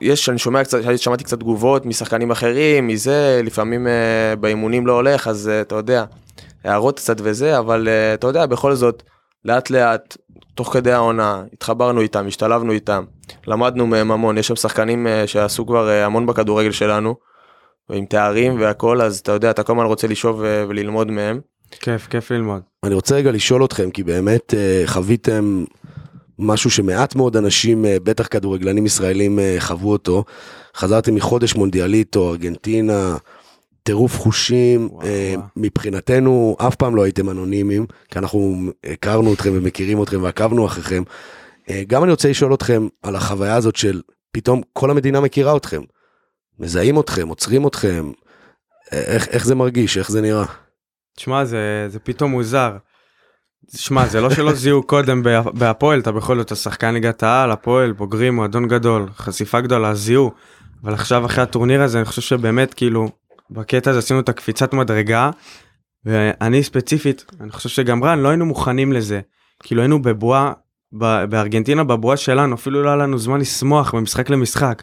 E: יש, אני שומע קצת, שמעתי קצת תגובות משחקנים אחרים, מזה, לפעמים אה, באימונים לא הולך, אז אתה יודע, הערות קצת וזה, אבל אתה יודע, בכל זאת, לאט לאט, תוך כדי העונה, התחברנו איתם, השתלבנו איתם, למדנו מהם המון, יש שם שחקנים אה, שעשו כבר אה, המון בכדורגל שלנו, ועם תארים והכל, אז אתה יודע, אתה כל הזמן רוצה לשאוב אה, וללמוד מהם.
D: כיף כיף ללמוד.
A: אני רוצה רגע לשאול אתכם, כי באמת חוויתם משהו שמעט מאוד אנשים, בטח כדורגלנים ישראלים, חוו אותו. חזרתם מחודש מונדיאליטו, ארגנטינה, טירוף חושים.
D: וואו,
A: אה,
D: וואו.
A: מבחינתנו, אף פעם לא הייתם אנונימיים, כי אנחנו הכרנו אתכם ומכירים אתכם ועקבנו אחריכם. אה, גם אני רוצה לשאול אתכם על החוויה הזאת של פתאום כל המדינה מכירה אתכם. מזהים אתכם, עוצרים אתכם. אה, איך, איך זה מרגיש, איך זה נראה?
D: תשמע זה זה פתאום מוזר. שמע זה לא שלא זיהו קודם בה- בהפועל אתה בכל זאת השחקן ליגת העל הפועל בוגרים מועדון גדול חשיפה גדולה זיהו. אבל עכשיו אחרי הטורניר הזה אני חושב שבאמת כאילו בקטע הזה עשינו את הקפיצת מדרגה. ואני ספציפית אני חושב שגם רן לא היינו מוכנים לזה כאילו היינו בבועה בארגנטינה בבועה שלנו אפילו לא היה לנו זמן לשמוח ממשחק למשחק.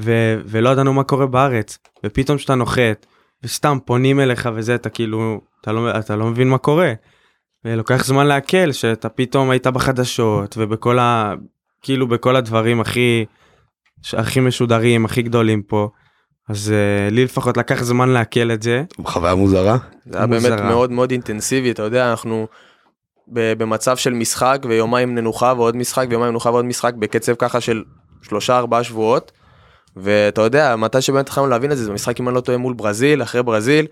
D: ו- ולא ידענו מה קורה בארץ ופתאום שאתה נוחת וסתם פונים אליך וזה אתה כאילו אתה לא אתה לא מבין מה קורה. ולוקח זמן לעכל שאתה פתאום היית בחדשות ובכל ה... כאילו בכל הדברים הכי הכי משודרים הכי גדולים פה. אז uh, לי לפחות לקח זמן לעכל את זה.
A: חוויה מוזרה?
E: זה היה
D: מוזרה.
E: באמת מאוד מאוד אינטנסיבי, אתה יודע, אנחנו ב- במצב של משחק ויומיים מנוחה ועוד משחק ויומיים מנוחה ועוד משחק בקצב ככה של שלושה ארבעה שבועות. ואתה יודע, מתי שבאמת התחלנו להבין את זה, זה משחק אם אני לא טועה מול ברזיל, אחרי ברזיל,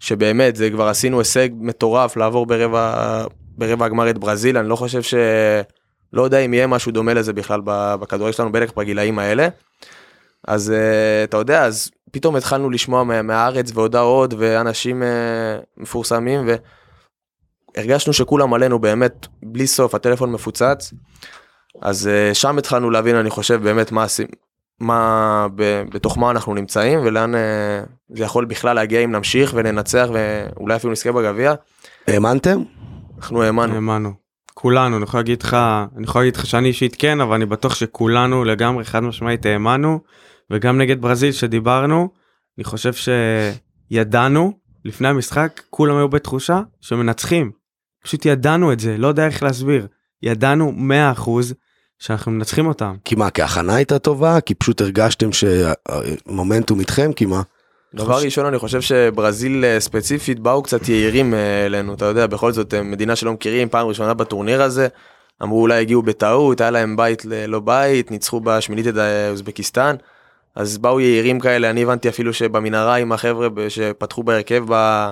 E: שבאמת זה כבר עשינו הישג מטורף לעבור ברבע, ברבע הגמר את ברזיל, אני לא חושב ש... לא יודע אם יהיה משהו דומה לזה בכלל בכדורגל שלנו, בטח בגילאים האלה. אז אה, אתה יודע, אז פתאום התחלנו לשמוע מה- מהארץ והודעות ואנשים אה, מפורסמים והרגשנו שכולם עלינו באמת בלי סוף, הטלפון מפוצץ. אז אה, שם התחלנו להבין, אני חושב, באמת מה עושים, מה, ב- בתוך מה אנחנו נמצאים ולאן אה, זה יכול בכלל להגיע אם נמשיך וננצח ואולי אפילו נזכה בגביע.
A: האמנתם?
E: אנחנו האמנו.
D: האמנו. כולנו אני יכול להגיד לך אני יכול להגיד לך שאני אישית כן אבל אני בטוח שכולנו לגמרי חד משמעית האמנו וגם נגד ברזיל שדיברנו אני חושב שידענו לפני המשחק כולם היו בתחושה שמנצחים פשוט ידענו את זה לא יודע איך להסביר ידענו 100% שאנחנו מנצחים אותם
A: כי מה, כי ההכנה הייתה טובה? כי פשוט הרגשתם שהמומנטום איתכם? כי מה?
E: דבר ראשון אני חושב שברזיל אה, ספציפית באו קצת יהירים אה, אלינו אתה יודע בכל זאת אה, מדינה שלא מכירים פעם ראשונה בטורניר הזה. אמרו אולי הגיעו בטעות היה להם בית ל- לא בית ניצחו בשמינית את אה, אוזבקיסטן. אז באו יהירים כאלה אני הבנתי אפילו שבמנהרה עם החבר'ה שפתחו בהרכב ב-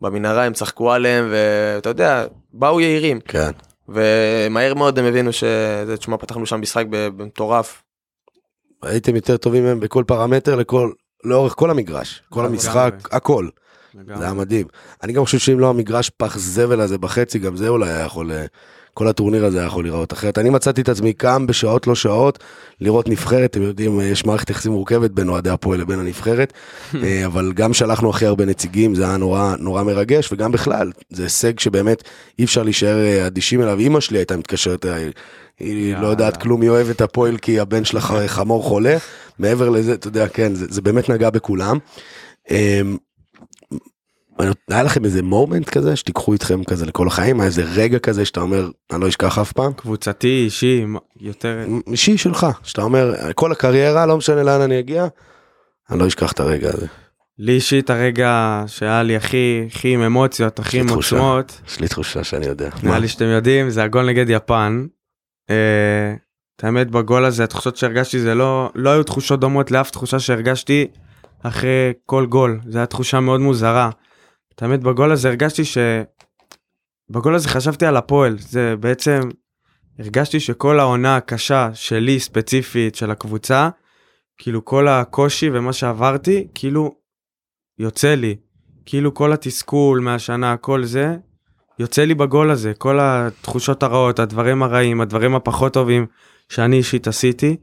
E: במנהרה הם צחקו עליהם ואתה יודע באו יהירים
A: כן.
E: ומהר מאוד הם הבינו שזה תשמע פתחנו שם משחק במטורף.
A: הייתם יותר טובים מהם בכל פרמטר לכל, לאורך כל המגרש. כל. המשחק, הכל.
D: לגמרי.
A: זה היה מדהים. אני גם חושב שאם לא המגרש פח זבל הזה בחצי, גם זה אולי היה יכול, אה, כל הטורניר הזה היה יכול להיראות אחרת. אני מצאתי את עצמי קם בשעות לא שעות, לראות נבחרת, אתם יודעים, יש מערכת יחסים מורכבת בין אוהדי הפועל לבין הנבחרת, אה, אבל גם שלחנו הכי הרבה נציגים, זה היה נורא, נורא מרגש, וגם בכלל, זה הישג שבאמת אי אפשר להישאר אה, אדישים אליו. אמא שלי הייתה מתקשרת אליי, היא לא. יודעת כלום, היא אוהבת הפועל כי הבן שלה ח- חמור חולה. מעבר לזה, אתה יודע, כן, זה, זה באמת נגע בכולם. היה לכם איזה מומנט כזה שתיקחו איתכם כזה לכל החיים, איזה רגע כזה שאתה אומר, אני לא אשכח אף פעם?
D: קבוצתי אישי יותר
A: אישי שלך, שאתה אומר, כל הקריירה, לא משנה לאן אני אגיע, אני לא אשכח את הרגע הזה.
D: לי אישית הרגע שהיה לי הכי הכי עם אמוציות הכי עם. עוצמות
A: יש לי תחושה שאני יודע.
D: נראה? לי שאתם יודעים זה הגול נגד יפן. אה, את האמת בגול הזה התחושות שהרגשתי זה לא לא היו תחושות דומות לאף תחושה שהרגשתי אחרי כל גול זה היה תחושה מאוד מוזרה. את האמת בגול הזה הרגשתי ש... בגול הזה חשבתי על הפועל. זה בעצם הרגשתי שכל העונה הקשה שלי ספציפית של הקבוצה כאילו כל הקושי ומה שעברתי כאילו יוצא לי. כאילו כל התסכול מהשנה כל זה יוצא לי בגול הזה. כל התחושות הרעות הדברים הרעים הדברים הפחות טובים שאני אישית עשיתי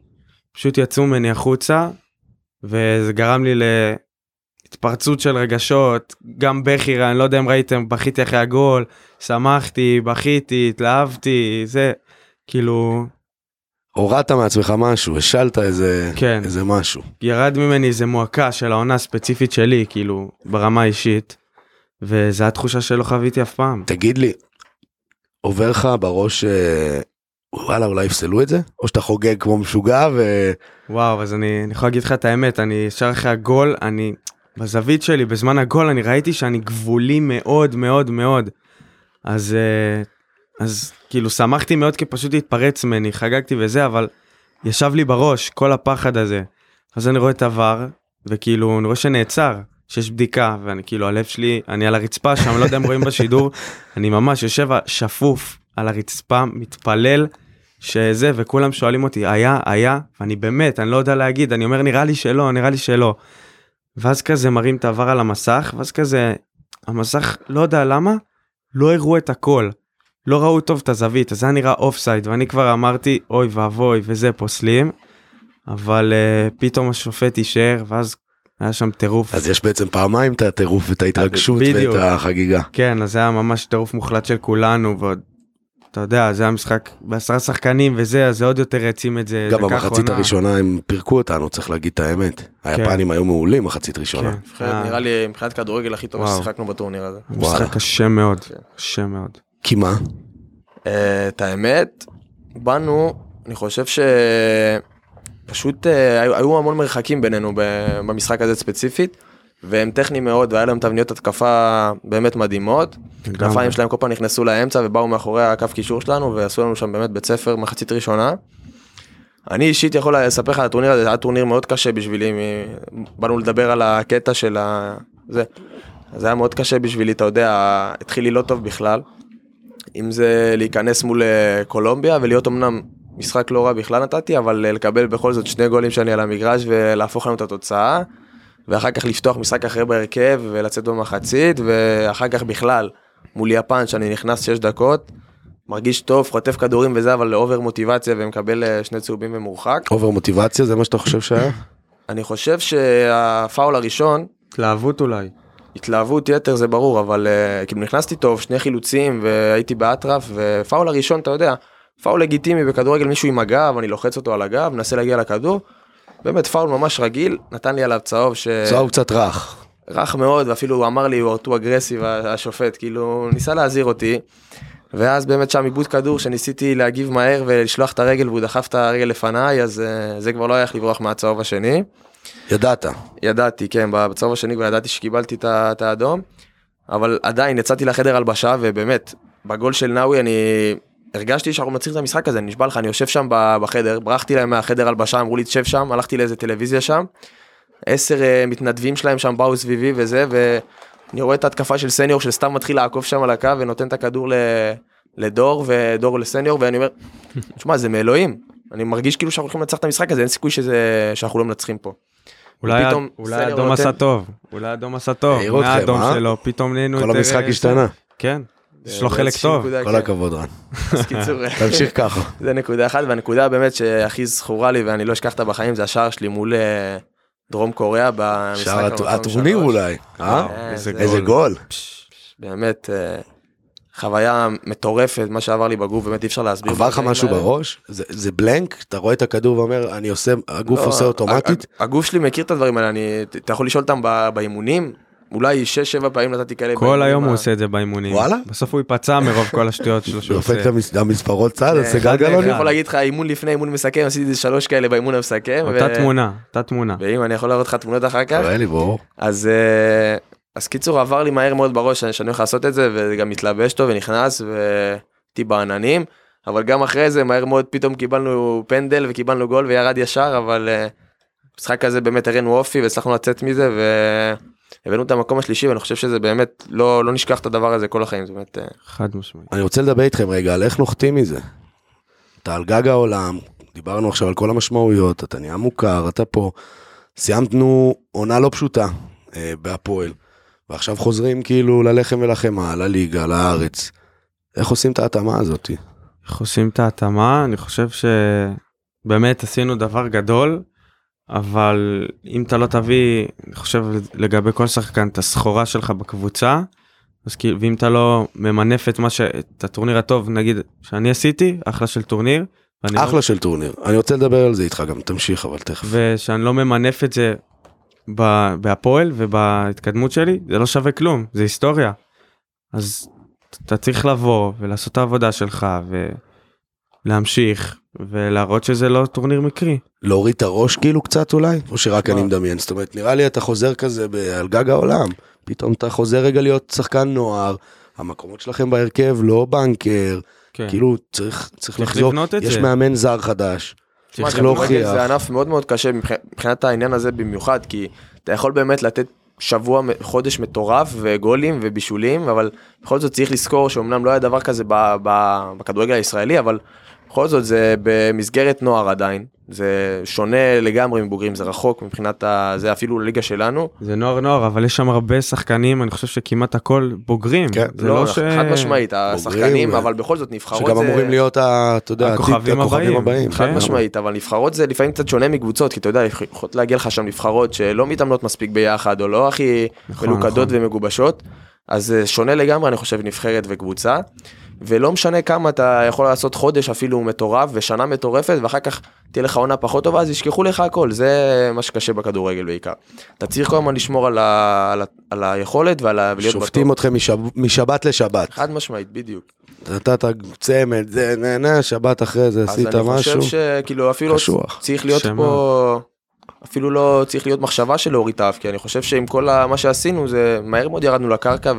D: פשוט יצאו ממני החוצה וזה גרם לי להתפרצות של רגשות גם בכי אני לא יודע אם ראיתם בכיתי אחרי הגול שמחתי בכיתי התלהבתי זה כאילו
A: הורדת מעצמך משהו, השלת איזה,
D: כן.
A: איזה משהו.
D: ירד ממני איזה מועקה של העונה הספציפית שלי כאילו ברמה אישית. וזו התחושה שלא חוויתי אף פעם.
A: תגיד לי, עובר לך בראש, אה, וואלה, אולי יפסלו את זה? או שאתה חוגג כמו משוגע ו...
D: וואו אז אני, אני יכול להגיד לך את האמת אני ישר אחרי הגול אני בזווית שלי בזמן הגול אני ראיתי שאני גבולי מאוד מאוד מאוד. אז אה, אז כאילו שמחתי מאוד כי פשוט התפרץ ממני חגגתי וזה אבל ישב לי בראש כל הפחד הזה. אז אני רואה את עבר וכאילו אני רואה שנעצר שיש בדיקה ואני כאילו הלב שלי אני על הרצפה שם לא יודע אם רואים בשידור אני ממש יושב שפוף על הרצפה מתפלל שזה וכולם שואלים אותי היה היה ואני באמת אני לא יודע להגיד אני אומר נראה לי שלא נראה לי שלא. ואז כזה מרים את העבר על המסך ואז כזה המסך לא יודע למה לא הראו את הכל. לא ראו טוב את הזווית אז זה היה נראה offside ואני כבר אמרתי אוי ואבוי וזה פוסלים. אבל אה, פתאום השופט אישר ואז היה שם טירוף.
A: אז יש בעצם פעמיים את הטירוף ואת ההתרגשות
D: בדיוק.
A: ואת החגיגה.
D: כן אז זה היה ממש טירוף מוחלט של כולנו ועוד. אתה יודע זה היה משחק בעשרה שחקנים וזה אז זה עוד יותר העצים את זה.
A: גם במחצית. הראשונה הם פירקו אותנו, צריך להגיד את האמת. היפנים היו מעולים מחצית ראשונה.
D: כן. אה,
E: נראה לי מבחינת כדורגל הכי טוב. ששיחקנו בטורניר הזה.
D: משחק קשה מאוד
E: כן.
D: קשה מאוד.
A: כי מה?
E: אה, את האמת, באנו, אני חושב שפשוט אה, היו, המון מרחקים בינינו ב- במשחק הזה ספציפית, והם טכניים מאוד, והיה להם תבניות התקפה באמת מדהימות. הכנפיים שלהם כל פעם נכנסו לאמצע ובאו מאחורי הקו קישור שלנו ועשו לנו שם באמת בית ספר מחצית ראשונה. אני אישית יכול לספר לך על הטורניר הזה, זה היה טורניר מאוד קשה בשבילי, באנו לדבר על הקטע של ה... זה. זה היה מאוד קשה בשבילי, אתה יודע, התחיל לי לא טוב בכלל. אם זה להיכנס מול אה, קולומביה ולהיות אמנם משחק לא רע בכלל נתתי, אבל אה, לקבל בכל זאת שני גולים שאני על המגרש ולהפוך לנו את התוצאה. ואחר כך לפתוח משחק אחר בהרכב ולצאת במחצית, ואחר כך בכלל מול יפן שאני נכנס 6 דקות, מרגיש טוב, חוטף כדורים וזה, אבל אובר מוטיבציה ומקבל אה, שני צהובים ומורחק.
A: over מוטיבציה זה מה שאתה חושב שהיה?
E: אני חושב שהפאול הראשון,
D: התלהבות אולי.
E: התלהבות יתר זה ברור, אבל אה, כאילו נכנסתי טוב, שני חילוצים והייתי באטרף, ופאול הראשון, אתה יודע, פאול לגיטימי בכדורגל, מישהו עם הגב, אני לוחץ אותו על הגב, מנסה להגיע לכדור. באמת פאול ממש רגיל, נתן לי עליו צהוב ש...
A: צהוב קצת רך.
E: רך מאוד, ואפילו הוא אמר לי, הוא too aggressive, השופט, כאילו, ניסה להזהיר אותי. ואז באמת שם עיבוד כדור שניסיתי להגיב מהר ולשלוח את הרגל והוא דחף את הרגל לפניי, אז uh, זה כבר לא היה איך לברוח מהצהוב השני.
A: ידעת.
E: ידעתי, כן, בצהוב השני כבר ידעתי שקיבלתי את האדום, אבל עדיין יצאתי לחדר הלבשה, ובאמת, בגול של נאווי אני הרגשתי שאנחנו מנצחים את המשחק הזה, אני נשבע לך, אני יושב שם בחדר, ברחתי להם מהחדר הלבשה, אמרו לי תשב שם, הלכתי לאיזה טלוויזיה שם, עשר אה, מתנדבים שלהם שם באו סביבי וזה, ואני רואה את ההתקפה של סניור שסתם מתחיל לעקוף שם על הקו ונותן את הכדור ל... לדור ודור לסניור, ואני אומר, תשמע, זה מאלוהים, אני מרגיש כאילו שאנחנו הולכים לנצח את המשחק הזה, אין סיכוי שזה... שאנחנו לא מנצחים פה.
D: אולי אולי אדום
E: נותן-
D: עשה טוב אולי אדום עשה טוב.
A: אתכם,
D: מהאדום
A: אה?
D: שלו פתאום נהיינו
A: כל
D: יותר,
A: המשחק
D: אה,
A: השתנה.
D: כן. יש לו חלק טוב.
E: נקודה,
A: כל
E: כן.
A: הכבוד רן.
E: אז קיצור,
A: תמשיך ככה.
E: זה נקודה אחת, והנקודה באמת שהכי זכורה לי ואני לא אשכח אותה בחיים זה השער שלי מול אה, דרום קוריאה במשחק
A: שער הט-
E: במקום
A: הטורניר. אולי. אה?
E: אה,
D: איזה
E: זה-
A: איזה גול.
E: באמת אה, חוויה מטורפת מה שעבר לי בגוף באמת אי אפשר להסביר.
A: עבר לך משהו
E: האלה.
A: בראש? זה זה בלנק? אתה רואה את הכדור ואומר, אני עושה, הגוף
E: לא,
A: עושה אוטומטית?
E: הג- הגוף שלי מכיר את הדברים האלה, אני- אתה יכול לשאול אותם באימונים, אולי 6-7 פעמים נתתי כאלה.
D: כל היום הוא עושה את זה באימונים.
A: וואלה?
D: בסוף הוא ייפצע מרוב כל השטויות שלו שהוא
A: דופק
D: עושה.
A: את המס- המספרות צד,
E: כן,
A: עושה גלגלונים?
E: אני יכול להגיד לך אימון לפני אימון מסכם עשיתי איזה שלוש כאלה באימון המסכם.
D: אותה
E: ו-
D: תמונה, אותה תמונה.
E: ואם אני יכול להראות לך תמונות אחר כך.
A: תראה לי ברור.
E: אז אה, אז קיצור עבר לי מהר מאוד בראש שאני הולך לעשות את זה וזה גם מתלבש טוב ונכנס והייתי בעננים אבל גם אחרי זה מהר מאוד פתאום קיבלנו פנדל וקיבלנו גול וירד ישר, אבל אה, המשחק הזה באמת הראינו אופי והצלחנו לצאת מזה והבאנו את המקום השלישי ואני חושב שזה באמת, לא, לא נשכח את הדבר הזה כל החיים, זה באמת... אה,
D: חד משמעית.
A: אני רוצה לדבר איתכם רגע על איך נוחתים מזה. אתה על גג העולם, דיברנו עכשיו על כל המשמעויות, אתה נהיה מוכר, אתה פה. סיימנו עונה לא פשוטה אה, בהפועל, ועכשיו חוזרים כאילו ללחם ולחמאה, לליגה, לארץ. איך עושים את ההתאמה הזאת?
D: איך עושים את ההתאמה? אני חושב שבאמת עשינו דבר גדול, אבל אם אתה לא תביא, אני חושב לגבי כל שחקן, את הסחורה שלך בקבוצה, אז כאילו, ואם אתה לא ממנף את מה ש... את הטורניר הטוב, נגיד, שאני עשיתי, אחלה של טורניר. לא-
A: אחלה של טורניר. אני רוצה לדבר על זה איתך גם, תמשיך אבל תכף.
D: ושאני לא ממנף את זה ב- בהפועל ובהתקדמות שלי, זה לא שווה כלום, זה היסטוריה. אז אתה צריך לבוא ולעשות את העבודה שלך ולהמשיך ולהראות שזה לא טורניר מקרי.
A: להוריד את הראש כאילו קצת אולי? או שרק? אני מדמיין? זאת אומרת, נראה לי אתה חוזר כזה על גג העולם. פתאום אתה חוזר רגע להיות שחקן נוער, המקומות שלכם בהרכב לא בנקר,
D: כן.
A: כאילו צריך, צריך
D: צריך
A: לחזור,
D: לבנות את
A: יש
D: זה.
A: מאמן זר חדש, צריך להוכיח.
E: זה ענף מאוד מאוד קשה מבח- מבחינת העניין הזה במיוחד, כי אתה יכול באמת לתת שבוע, חודש מטורף וגולים ובישולים, אבל בכל זאת צריך לזכור שאומנם לא היה דבר כזה ב- ב- בכדורגל הישראלי, אבל בכל זאת זה במסגרת נוער עדיין, זה שונה לגמרי מבוגרים, זה רחוק מבחינת ה... זה אפילו לליגה שלנו.
D: זה נוער נוער אבל יש שם הרבה שחקנים אני חושב שכמעט הכל בוגרים.
A: כן.
D: זה
E: לא,
D: לא ש...
E: חד משמעית, השחקנים,
A: ו-
E: אבל בכל זאת נבחרות
A: שגם
E: זה...
A: אמורים להיות, ה- אתה יודע,
D: הכוכבים
A: הכוכבים
D: הבאים.
A: הבאים.
E: חד
D: כן.
E: משמעית, אבל נבחרות זה לפעמים קצת שונה מקבוצות, כי אתה יודע, יכולות להגיע לך שם נבחרות שלא מתאמנות מספיק ביחד, או לא הכי
D: נכון,
E: מלוכדות
D: נכון.
E: ומגובשות, אז זה שונה לגמרי, אני חושב, נבחרת וקבוצה, ולא משנה כמה אתה יכול לעשות חודש אפילו מטורף, ושנה מטורפת, ואחר כך תהיה לך עונה פחות טובה, אז ישכחו לך הכל, זה מה שקשה בכדורגל בעיקר. אתה צריך כל הזמן לשמור על, ה... על, ה... על היכולת ועל ה...
A: שופטים
E: בטוח.
A: אתכם משב- משבת לשבת.
E: חד משמעית, בדיוק.
A: נתת צמד, זה נהנה, שבת אחרי זה
E: אז
A: עשית
E: אני
A: משהו.
E: חושב שכאילו אפילו
A: קשוח.
E: צריך להיות
D: שמה.
E: פה, אפילו לא צריך להיות מחשבה של להוריד את האף, כי אני חושב שעם כל ה- מה שעשינו זה מהר מאוד ירדנו לקרקע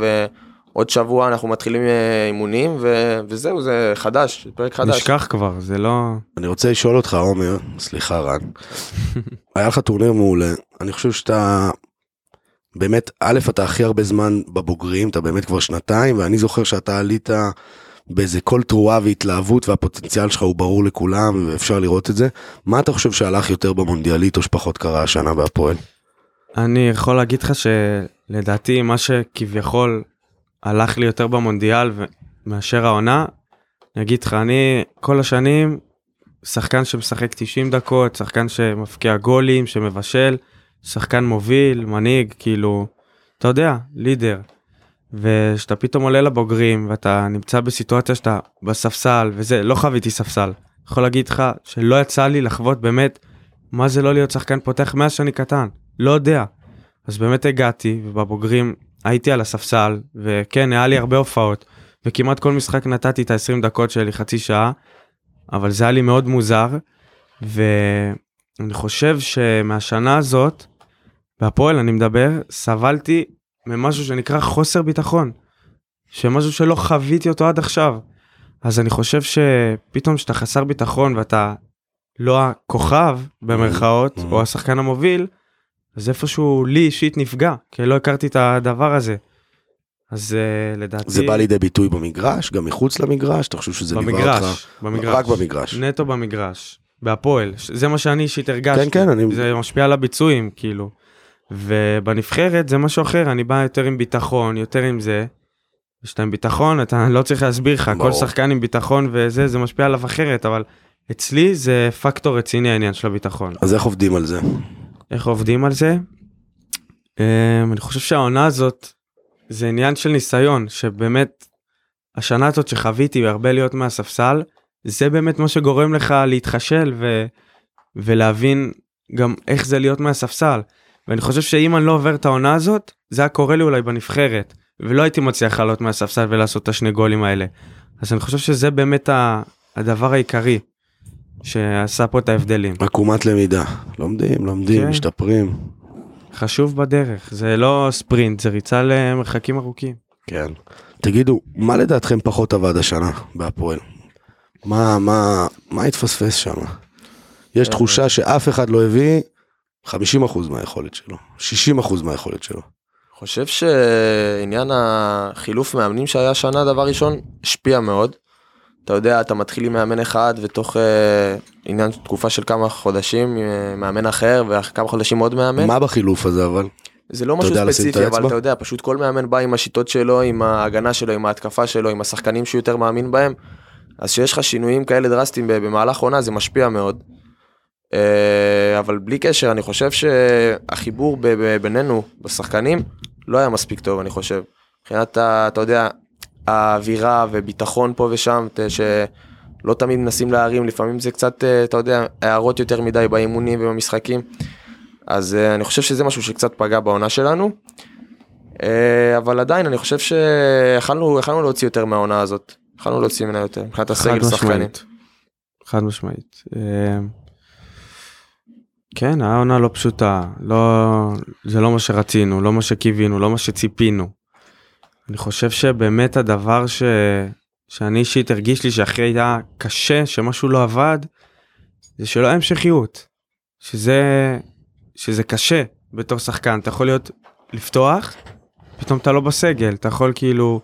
E: ועוד שבוע אנחנו מתחילים אה, אימונים ו- וזהו זה חדש, פרק חדש.
D: נשכח כבר זה לא
A: אני רוצה לשאול אותך, עומר, סליחה רן, היה לך טורניר מעולה, אני חושב שאתה, באמת, א', אתה הכי הרבה זמן בבוגרים, אתה באמת כבר שנתיים, ואני זוכר שאתה עלית באיזה קול תרועה והתלהבות, והפוטנציאל שלך הוא ברור לכולם, ואפשר לראות את זה. מה אתה חושב שהלך יותר במונדיאלית, או שפחות קרה השנה בהפועל?
D: אני יכול להגיד לך שלדעתי מה שכביכול הלך לי יותר במונדיאל ו- מאשר העונה, אני אגיד לך, אני כל השנים שחקן שמשחק 90 דקות, שחקן שמפקיע גולים, שמבשל, שחקן מוביל, מנהיג, כאילו, אתה יודע, לידר. ושאתה פתאום עולה לבוגרים ואתה נמצא בסיטואציה שאתה בספסל וזה, לא חוויתי ספסל. יכול להגיד לך שלא יצא לי לחוות באמת מה זה לא להיות שחקן פותח מאז שאני קטן, לא יודע. אז באמת הגעתי ובבוגרים הייתי על הספסל וכן היה לי הרבה הופעות וכמעט כל משחק נתתי את ה-20 דקות שלי חצי שעה אבל זה היה לי מאוד מוזר ואני חושב שמהשנה הזאת בהפועל אני מדבר סבלתי ממשהו שנקרא חוסר ביטחון שמשהו שלא חוויתי אותו עד עכשיו אז אני חושב שפתאום שאתה חסר ביטחון ואתה לא הכוכב במרכאות
A: Mhm.
D: או השחקן המוביל אז איפשהו לי אישית נפגע כי לא הכרתי את הדבר הזה. אז uh, לדעתי
A: זה בא לידי ביטוי במגרש, גם מחוץ למגרש, אתה חושב שזה ליווה אותך?
D: במגרש,
A: רק במגרש.
D: נטו במגרש, בהפועל, זה מה שאני אישית הרגשתי,
A: כן, כן, אני-
D: זה משפיע על הביצועים כאילו, ובנבחרת זה משהו אחר, אני בא יותר עם ביטחון, יותר עם זה, כשאתה עם ביטחון אתה לא צריך להסביר לך, כל. שחקן עם ביטחון וזה, זה משפיע עליו אחרת, אבל אצלי זה פקטור רציני העניין של הביטחון.
A: אז איך עובדים על זה?
D: איך עובדים על זה? Um, אני חושב שהעונה הזאת זה עניין של ניסיון שבאמת השנה הזאת שחוויתי הרבה להיות מהספסל זה באמת מה שגורם לך להתחשל ו... ולהבין גם איך זה להיות מהספסל ואני חושב שאם אני לא עובר את העונה הזאת זה היה קורה לי אולי בנבחרת ולא הייתי מצליח לעלות מהספסל ולעשות את השני גולים האלה אז אני חושב שזה באמת. הדבר העיקרי שעשה פה את ההבדלים.
A: עקומת למידה. לומדים, לומדים,
D: כן.
A: משתפרים.
D: חשוב בדרך זה לא ספרינט זה ריצה למרחקים ארוכים.
A: כן. תגידו, מה לדעתכם פחות עבד השנה בהפועל? מה, מה, מה התפספס שם? יש תחושה שאף אחד לא הביא 50% מהיכולת שלו, 60% מהיכולת שלו.
E: חושב שעניין החילוף מאמנים שהיה שנה דבר ראשון השפיע מאוד. אתה יודע אתה מתחיל עם מאמן אחד ותוך אה, עניין תקופה של כמה חודשים אה, מאמן אחר ואחרי כמה חודשים עוד מאמן.
A: מה בחילוף הזה אבל?
E: זה לא משהו ספציפי אבל? אתה יודע פשוט כל מאמן בא עם השיטות שלו עם ההגנה שלו עם ההתקפה שלו עם השחקנים שהוא יותר מאמין בהם. אז שיש לך שינויים כאלה דרסטיים במהלך עונה זה משפיע מאוד. אה, אבל בלי קשר אני חושב שהחיבור בינינו בשחקנים לא היה מספיק טוב אני חושב. מבחינת אתה יודע האווירה וביטחון פה ושם שלא תמיד מנסים להרים לפעמים זה קצת אה, אתה יודע הערות יותר מדי באימונים ובמשחקים. אז אה, אני חושב שזה משהו שקצת פגע בעונה שלנו. אה, אבל עדיין אני חושב שיכלנו יכלנו להוציא יותר מהעונה הזאת. יכלנו להוציא ממנה יותר מבחינת הסגל שחקנים.
D: משמעית. חד משמעית. כן, היה עונה לא פשוטה, לא, זה לא מה שרצינו, לא מה שקיווינו, לא מה שציפינו. אני חושב שבאמת הדבר ש, שאני אישית הרגיש לי שהכי היה קשה, שמשהו לא עבד, זה שלא היה המשכיות. שזה, שזה קשה בתור שחקן, אתה יכול להיות, לפתוח, פתאום אתה לא בסגל, אתה יכול כאילו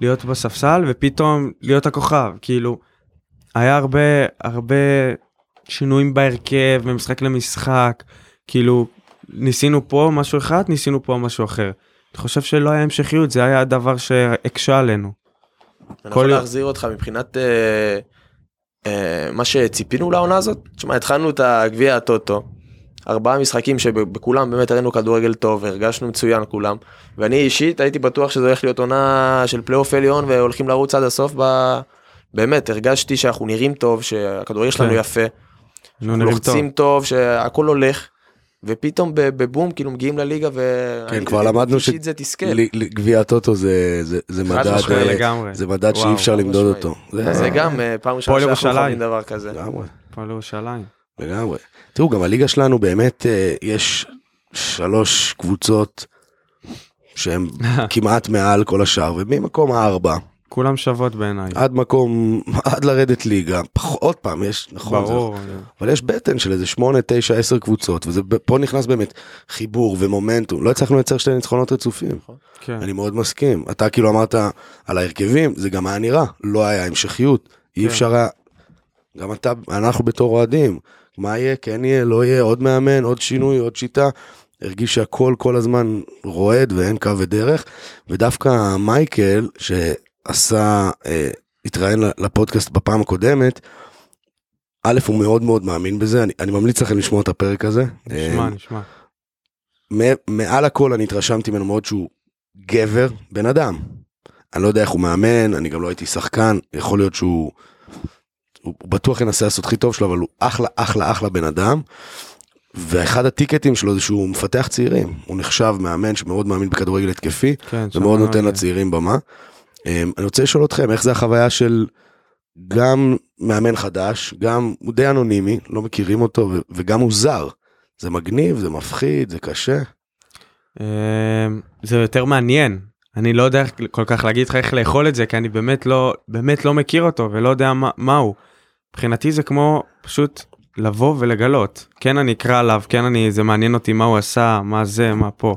D: להיות בספסל ופתאום להיות הכוכב, כאילו, היה הרבה, הרבה שינויים בהרכב, ממשחק למשחק, כאילו, ניסינו פה משהו אחד, ניסינו פה משהו אחר. אני חושב שלא היה המשכיות, זה היה הדבר שהקשה עלינו.
E: אני יכול. להחזיר אותך מבחינת אה, אה, מה שציפינו לעונה הזאת. תשמע, התחלנו את הגביע הטוטו, ארבעה משחקים שבכולם באמת הראינו כדורגל טוב, הרגשנו מצוין כולם, ואני אישית הייתי בטוח שזה הולך להיות עונה של פלייאוף עליון והולכים לרוץ עד הסוף. ב... באמת, הרגשתי שאנחנו נראים טוב, שהכדורגל שלנו
D: כן.
E: יפה,
D: נו, נראים טוב.
E: לוחצים טוב, שהכל הולך. ופתאום בבום כאילו מגיעים לליגה ו...
A: כן, כבר למדנו
E: אישית זה תסכל.
A: גביע הטוטו זה, זה, זה
E: חד
A: מדד. אה. זה מדד שאי אפשר למדוד. אותו. זה,
E: זה גם אה, פעם ראשונה שאנחנו. חווים דבר כזה.
A: לגמרי.
D: הפועל ירושלים.
A: לגמרי. תראו, גם הליגה שלנו באמת, אה, יש שלוש קבוצות שהן כמעט מעל כל השאר, וממקום הארבע
D: כולם שוות בעיניי.
A: עד מקום, עד לרדת ליגה, פח, עוד פעם, יש, נכון, זה-
D: ברור.
A: אבל יש בטן של איזה שמונה, תשע, עשר קבוצות, ופה נכנס באמת חיבור ומומנטום, לא הצלחנו לייצר שתי ניצחונות רצופים.
D: כן.
A: אני מאוד מסכים. אתה כאילו אמרת על ההרכבים, זה גם היה נראה, לא היה המשכיות, אי
D: כן.
A: אפשר היה, גם אתה, אנחנו בתור אוהדים, מה יהיה, כן יהיה, לא יהיה, עוד מאמן, עוד שינוי, עוד שיטה. הרגיש שהכל כל הזמן רועד ואין קו ודרך, ודווקא מייקל, שעשה, אה, התראיין לפודקאסט בפעם הקודמת, א', הוא מאוד מאוד מאמין בזה, אני, אני ממליץ לכם לשמוע את הפרק הזה.
D: נשמע,
A: אה,
D: נשמע.
A: מעל הכל אני התרשמתי ממנו מאוד שהוא גבר, בן אדם. אני לא יודע איך הוא מאמן, אני גם לא הייתי שחקן, יכול להיות שהוא... הוא בטוח ינסה לעשות הכי טוב שלו, אבל הוא אחלה, אחלה, אחלה בן אדם. ואחד הטיקטים שלו זה שהוא מפתח צעירים. הוא נחשב מאמן שמאוד מאמין בכדורגל התקפי,
D: כן,
A: ומאוד נותן. לצעירים במה. אמ, אני רוצה לשאול אתכם, איך זה החוויה של גם מאמן חדש, גם הוא די אנונימי, לא מכירים אותו, וגם הוא זר. זה מגניב, זה מפחיד, זה קשה.
D: אמ, זה יותר מעניין. אני לא יודע כל כך להגיד לך איך לאכול את זה, כי אני באמת לא, באמת לא מכיר אותו ולא יודע מה, מה הוא. מבחינתי זה כמו פשוט לבוא ולגלות. כן אני אקרא עליו, כן אני, זה מעניין אותי מה הוא עשה, מה זה, מה פה.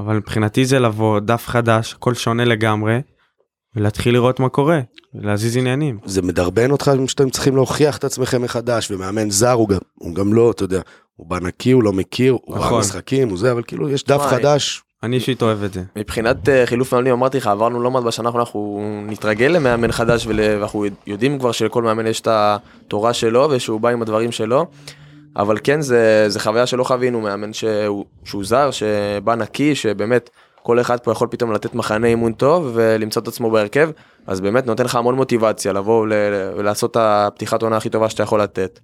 D: אבל מבחינתי זה לבוא, דף חדש, הכל שונה לגמרי, ולהתחיל לראות מה קורה, ולהזיז עניינים.
A: זה מדרבן אותך שאתם צריכים להוכיח את עצמכם מחדש, ומאמן זר הוא גם, הוא גם לא, אתה יודע, הוא בא נקי, הוא לא מכיר, הוא ראה
D: נכון.
A: משחקים, הוא זה, אבל כאילו יש דף
E: וואי.
A: חדש,
D: אני אישית אוהב את זה.
E: מבחינת אה, חילוף מאמנים אמרתי לך עברנו לא מעט בשנה האחרונה אנחנו נתרגל למאמן חדש ול- ואנחנו יודעים כבר שלכל מאמן יש את התורה שלו ושהוא בא עם הדברים שלו. אבל כן זה זה חוויה שלא חווינו מאמן שהוא, שהוא זר שבא נקי שבאמת כל אחד פה יכול פתאום לתת מחנה אימון טוב ולמצוא את עצמו בהרכב אז באמת נותן לך המון מוטיבציה לבוא ול- ולעשות את הפתיחת עונה הכי טובה שאתה יכול לתת.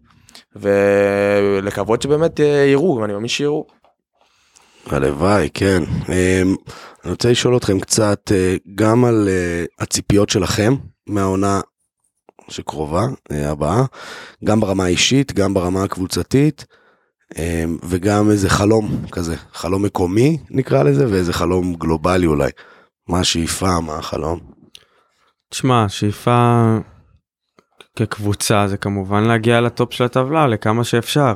E: ולקוות שבאמת אה, יראו אני מאמין שיראו.
A: הלוואי, כן. אמ, אני רוצה לשאול אתכם קצת אה, גם על אה, הציפיות שלכם מהעונה שקרובה, אה, הבאה, גם ברמה האישית, גם ברמה הקבוצתית, וגם איזה חלום כזה, חלום מקומי נקרא לזה, ואיזה חלום גלובלי אולי. מה השאיפה, מה החלום?
D: תשמע, שאיפה, כקבוצה זה כמובן להגיע לטופ של הטבלה לכמה שאפשר.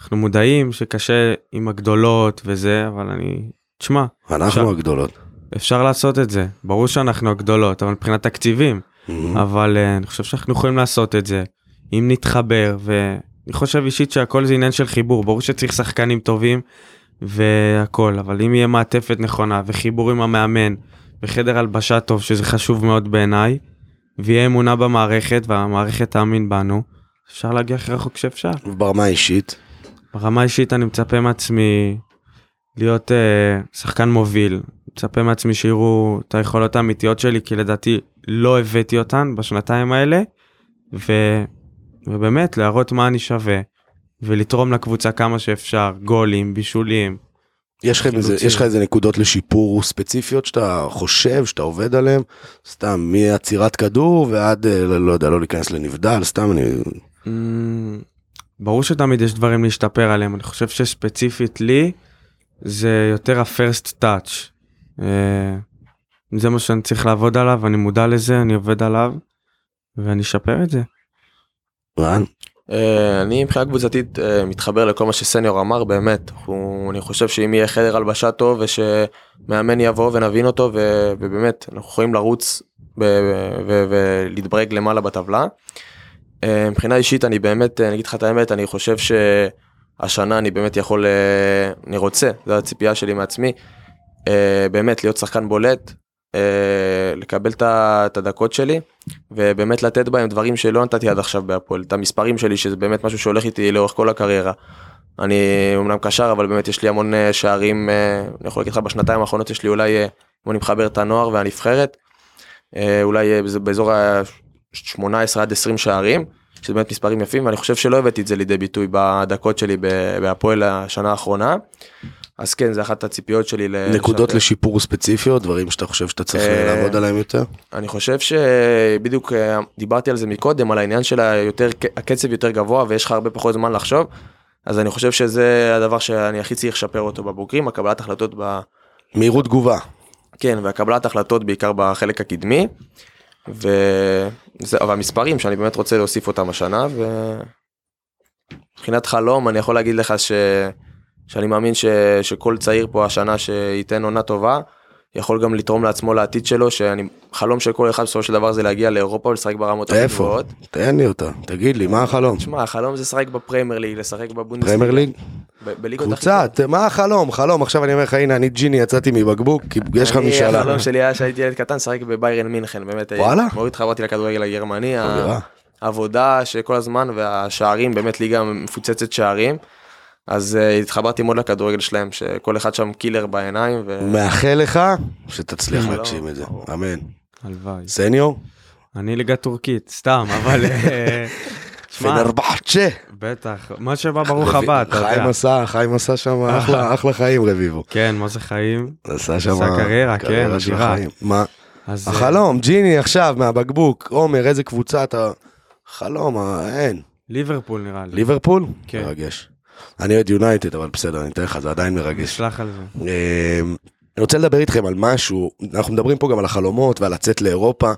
D: אנחנו מודעים שקשה עם הגדולות וזה אבל אני תשמע
A: אנחנו
D: עכשיו-
A: הגדולות.
D: אפשר לעשות את זה ברור שאנחנו הגדולות אבל מבחינת תקציבים
A: מהמם.
D: אבל אה, אני חושב שאנחנו יכולים לעשות את זה אם נתחבר ואני חושב אישית שהכל זה עניין של חיבור ברור שצריך שחקנים טובים והכל אבל אם יהיה מעטפת נכונה וחיבור עם המאמן וחדר הלבשה טוב שזה חשוב מאוד בעיניי ויהיה אמונה במערכת והמערכת תאמין בנו אפשר להגיע הכי רחוק שאפשר.
A: ברמה האישית.
D: ברמה האישית אני מצפה מעצמי להיות אה, שחקן מוביל, מצפה מעצמי שיראו את היכולות האמיתיות שלי כי לדעתי לא הבאתי אותן בשנתיים האלה ו, ובאמת להראות מה אני שווה ולתרום לקבוצה כמה שאפשר גולים בישולים
A: יש לך איזה. יש לך איזה נקודות לשיפור ספציפיות שאתה חושב שאתה עובד עליהן? סתם מעצירת כדור ועד אה, לא לא יודע לא להיכנס לנבדל סתם אני
D: אמ, ברור שתמיד יש דברים להשתפר עליהם אני חושב שספציפית לי זה יותר ה-first touch. אה, זה מה שאני צריך לעבוד עליו אני מודע לזה אני עובד עליו ואני אשפר את זה.
A: רן?
E: אה, אני מבחינה קבוצתית אה, מתחבר לכל מה שסניור אמר באמת הוא, אני חושב שאם יהיה חדר הלבשה טוב ושמאמן יבוא ונבין אותו ובאמת אנחנו יכולים לרוץ ולהתברג למעלה בטבלה. אה, מבחינה אישית אני באמת אני אגיד לך את האמת אני חושב שהשנה אני באמת יכול אני רוצה זו הציפייה שלי מעצמי באמת להיות שחקן בולט לקבל את הדקות שלי ובאמת לתת בהם דברים שלא נתתי עד עכשיו בהפועל, את המספרים שלי שזה באמת משהו שהולך איתי לאורך כל הקריירה. אני אמנם קשר אבל באמת יש לי המון אה, שערים, אה, אני יכול להגיד לך בשנתיים האחרונות יש לי אולי, אה, אם אני מחבר את הנוער והנבחרת, אה, אולי אה, באזור ה-18 עד 20 שערים, שזה באמת מספרים יפים ואני חושב שלא הבאתי את זה לידי ביטוי בדקות שלי בהפועל השנה האחרונה. אז כן, זה אחת הציפיות שלי.
A: נקודות
E: לשפר.
A: לשיפור ספציפיות דברים שאתה חושב שאתה צריך
E: אה,
A: לעבוד עליהם יותר?
E: אני חושב שבדיוק אה, דיברתי על זה מקודם, על העניין של היותר, הקצב יותר גבוה ויש לך הרבה פחות זמן לחשוב, אז אני חושב שזה הדבר שאני הכי צריך לשפר אותו בבוגרים, הקבלת החלטות ב...
A: מהירות תגובה.
E: כן, והקבלת החלטות בעיקר בחלק הקדמי, וזה, אבל המספרים שאני באמת רוצה להוסיף אותם השנה, ומבחינת חלום אני יכול להגיד לך ש... שאני מאמין ש... שכל צעיר פה השנה שייתן עונה טובה, יכול גם לתרום לעצמו לעתיד שלו, שאני, חלום של כל אחד בסופו של דבר זה להגיע לאירופה ולשחק ברמות הכי
A: איפה?
E: גבוהות.
A: תן לי אותה. תגיד לי מה החלום?
E: תשמע, החלום זה לשחק בפרמייר ליג, לשחק בבונדסליגה.
A: פרמייר ליג?
E: בליגות הכי
A: קבוצת, מה החלום? חלום, עכשיו אני אומר לך, הנה, אני ג'יני, יצאתי מבקבוק, כי יש לך משאלה.
E: החלום שלי היה שהייתי ילד קטן, לשחק בביירן מינכן, באמת.
A: וואלה?
E: מאוד התחברתי לכדורגל הגרמני,
A: אווירה.
E: העבודה שכל הזמן והשערים, באמת ליגה מפוצצת שערים. אז uh, התחברתי מאוד לכדורגל שלהם, שכל אחד שם קילר בעיניים. ו...
A: מאחל לך שתצליח
E: חלום,
A: להגשים את זה.
E: ברור.
A: אמן.
D: הלוואי.
A: סניור?
D: אני ליגה טורקית סתם אבל אה,
A: פנרבחצ'ה.
D: בטח מה שבא ברוך הבא אתה
A: חיים
D: יודע.
A: עשה, חיים עשה שם אחלה חיים רביבו.
D: כן מה זה חיים
A: עשה שם
D: עשה קריירה, כן, אדירה.
A: מה?
D: אה,
A: החלום, ג'יני עכשיו מהבקבוק, עומר, איזה קבוצה אתה... חלום, אין.
D: ליברפול נראה לי.
A: ליברפול?
D: כן.
A: מרגש. אני אוהד יונייטד, אבל בסדר, אני אתן לך, זה עדיין מרגש.
D: נשלח על זה.
A: אמ, אני רוצה לדבר איתכם על משהו, אנחנו מדברים פה גם על החלומות ועל לצאת לאירופה.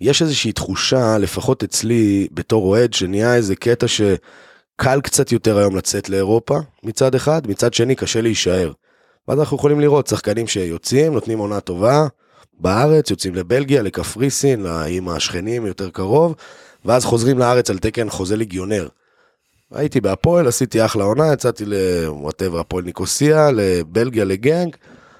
A: יש איזושהי תחושה, לפחות אצלי בתור אוהד, שנהיה איזה קטע שקל קצת יותר היום לצאת לאירופה מצד אחד, מצד שני קשה להישאר. ואז אנחנו יכולים לראות שחקנים שיוצאים, נותנים עונה טובה, בארץ, יוצאים לבלגיה, לקפריסין, לאיים השכנים יותר קרוב, ואז חוזרים לארץ על תקן חוזה ליגיונר. הייתי בהפועל, עשיתי אחלה עונה, יצאתי לוואטאבר, הפועל ניקוסיה, לבלגיה, לגנג.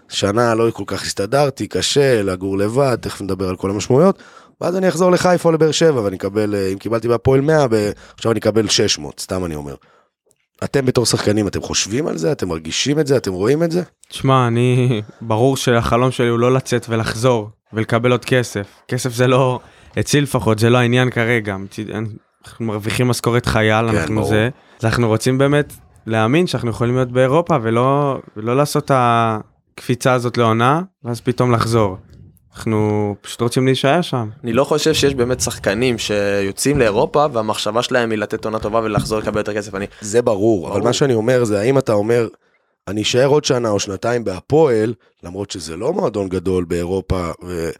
A: שנה לא כל כך הסתדרתי, קשה, לגור לבד, תכף נדבר על כל המשמעויות. ואז אני אחזור לחיפה או לבאר שבע ואני אקבל, אה, אם קיבלתי בהפועל 100, ב- עכשיו אני אקבל 600, סתם אני אומר. אתם בתור שחקנים, אתם חושבים על זה? אתם מרגישים את זה? אתם רואים את זה?
D: תשמע אני ברור שהחלום שלי הוא לא לצאת ולחזור ולקבל עוד כסף כסף זה לא אצלי לפחות זה לא העניין כרגע אנחנו מרוויחים משכורת חייל
A: כן,
D: אנחנו
A: ברור.
D: זה אז אנחנו רוצים באמת להאמין שאנחנו יכולים להיות באירופה ולא ולא לעשות את הקפיצה הזאת לעונה ואז פתאום לחזור. אנחנו פשוט רוצים להישאר שם.
E: אני לא חושב שיש באמת שחקנים שיוצאים לאירופה והמחשבה שלהם היא לתת עונה טובה ולחזור לקבל יותר כסף. אני,
A: זה ברור, אבל
E: ברור.
A: מה שאני אומר זה, האם אתה אומר, אני אשאר עוד שנה או שנתיים בהפועל, למרות שזה לא מועדון גדול באירופה, ו...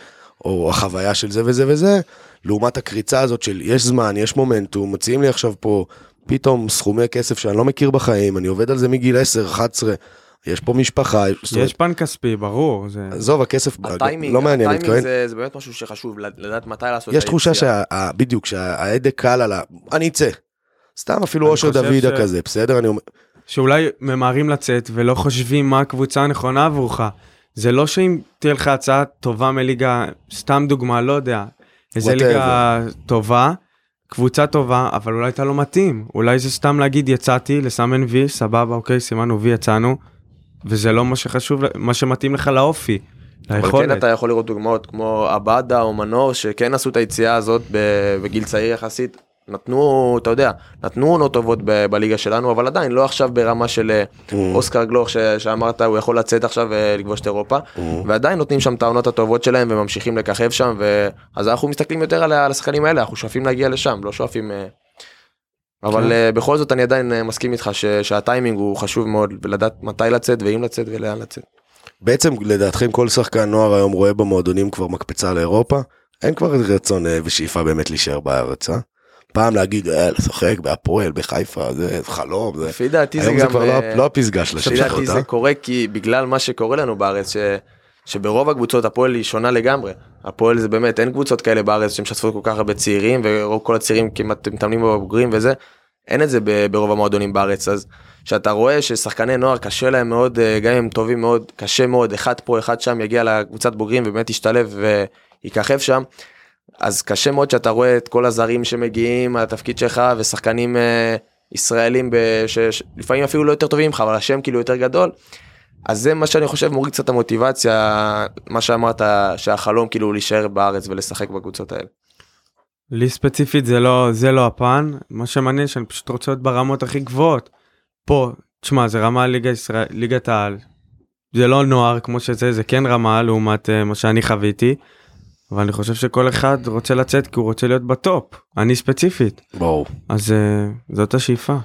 A: או החוויה של זה וזה וזה, לעומת הקריצה הזאת של יש זמן, יש מומנטום, מציעים לי עכשיו פה פתאום סכומי כסף שאני לא מכיר בחיים, אני עובד על זה מגיל 10, 11, יש פה משפחה, זאת אומרת,
D: יש פן כספי, ברור. זה...
A: עזוב, הכסף
E: הטיימינג,
A: לא מעניין,
E: הטיימינג
A: מתכוון,
E: זה, זה באמת משהו שחשוב, לדעת מתי לעשות
A: יש
E: את
A: תחושה
E: היציאה.
A: שה... ה- בדיוק, שההדק קל על ה... אני אצא. סתם אפילו
D: אני
A: אושר דוידה
D: ש-
A: כזה, בסדר? אני אומר,
D: שאולי ממהרים לצאת ולא חושבים מה הקבוצה הנכונה עבורך. זה לא שאם תהיה לך הצעה טובה מליגה, סתם דוגמה, לא יודע, איזה. ליגה טובה, קבוצה טובה, אבל אולי אתה לא מתאים. אולי זה סתם להגיד יצאתי, לסמן וי, סבבה, אוקיי, סימנו וי, יצאנו, וזה לא מה שחשוב, מה שמתאים לך לאופי,
E: אבל כן. אתה יכול לראות דוגמאות כמו עבדה או מנור שכן עשו את היציאה הזאת בגיל צעיר יחסית. נתנו, אתה יודע, נתנו עונות טובות ב- בליגה שלנו, אבל עדיין לא עכשיו ברמה של אה, אוסקר גלוך ש- שאמרת הוא יכול לצאת עכשיו ולכבוש את אירופה, ועדיין נותנים שם את העונות הטובות שלהם וממשיכים לככב שם, ואז אנחנו מסתכלים יותר על על השחקנים האלה, אנחנו שואפים להגיע לשם, לא שואפים... אה, אבל
D: כן.
E: אה, בכל זאת אני עדיין אה, מסכים איתך ש- שהטיימינג הוא חשוב מאוד, ולדעת מתי לצאת ואם לצאת ולאן לצאת.
A: בעצם לדעתכם כל שחקן נוער היום רואה במועדונים כבר מקפצה לאירופה? אין כבר רצון אה, ושאיפה באמת להישאר בארץ, אה? פעם להגיד, אה, לשחק בהפועל, בחיפה, זה חלום, זה...
E: לפי דעתי זה
A: היום זה
E: גם...
A: כבר לא-
E: אה,
A: לא הפסגה של
E: לפי
A: השאלות,
E: דעתי
A: אה?
E: זה קורה כי בגלל מה שקורה לנו בארץ, ש... שברוב הקבוצות הפועל היא שונה לגמרי. הפועל זה באמת, אין קבוצות כאלה בארץ שמשתפות כל כך הרבה צעירים, ורוב כל הצעירים כמעט מתאמנים בבוגרים וזה, אין את זה ברוב המועדונים בארץ. אז כשאתה רואה ששחקני נוער קשה להם מאוד, אה, גם אם הם טובים מאוד, קשה מאוד, אחד פה, אחד שם, יגיע לקבוצת בוגרים ובאמת ישתלב ויככב שם. אז קשה מאוד שאתה רואה את כל הזרים שמגיעים, התפקיד שלך, ושחקנים אה, ישראלים שלפעמים אפילו לא יותר טובים ממך, אבל השם כאילו יותר גדול. אז זה מה שאני חושב מוריד קצת המוטיבציה, מה שאמרת, שהחלום כאילו להישאר בארץ ולשחק בקבוצות האלה.
D: לי ספציפית זה לא זה לא הפן מה שמעניין שאני פשוט רוצה להיות ברמות הכי גבוהות. פה תשמע זה רמה ליגה ישראל ליגת העל. זה לא נוער כמו שזה זה כן רמה לעומת uh, מה שאני חוויתי. אבל אני חושב שכל אחד רוצה לצאת כי הוא רוצה להיות בטופ אני ספציפית
A: ברור.
D: אז uh, זאת השאיפה.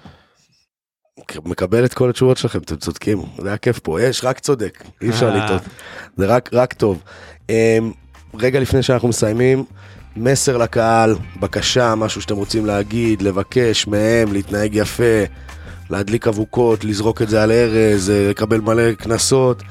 A: מקבל את כל התשובות שלכם, אתם צודקים, זה היה כיף פה, יש רק צודק, אי אפשר
D: אה.
A: לטעות, זה רק, רק טוב. אמ, רגע לפני שאנחנו מסיימים, מסר לקהל, בקשה, משהו שאתם רוצים להגיד, לבקש מהם, להתנהג יפה, להדליק אבוקות, לזרוק את זה על ארז, אה, לקבל מלא קנסות,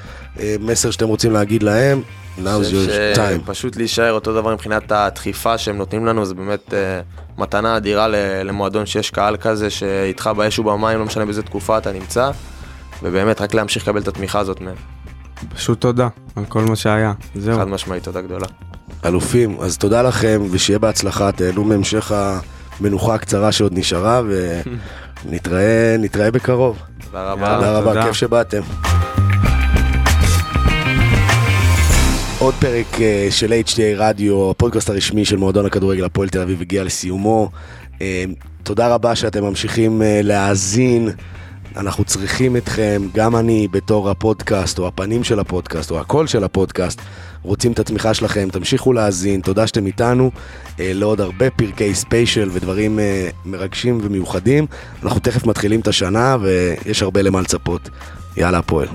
A: מסר שאתם רוצים להגיד להם, now's
E: חושב
A: your time.
E: פשוט להישאר אותו דבר מבחינת הדחיפה שהם נותנים לנו, זה באמת אה, מתנה אדירה ל- למועדון שיש קהל כזה שאיתך באש ובמים, לא משנה באיזה תקופה אתה נמצא, ובאמת רק להמשיך לקבל את התמיכה הזאת מהם.
D: פשוט תודה על כל מה שהיה זהו.
E: חד משמעית, תודה גדולה.
A: אלופים, אז תודה לכם, ושיהיה בהצלחה, תהנו מהמשך המנוחה הקצרה שעוד נשארה, ונתראה נתראה בקרוב.
E: תודה רבה.
A: תודה רבה. כיף שבאתם. עוד פרק אה, של HTA רדיו, הפודקאסט הרשמי של מועדון הכדורגל הפועל תל אביב הגיע לסיומו. אה, תודה רבה שאתם ממשיכים אה, להאזין. אנחנו צריכים אתכם, גם אני בתור הפודקאסט, או הפנים של הפודקאסט, או הקול של הפודקאסט, רוצים את התמיכה שלכם, תמשיכו להאזין, תודה שאתם איתנו, אה, לעוד הרבה פרקי ספיישל ודברים אה, מרגשים ומיוחדים. אנחנו תכף מתחילים את השנה, ויש הרבה למה לצפות. יאללה, הפועל.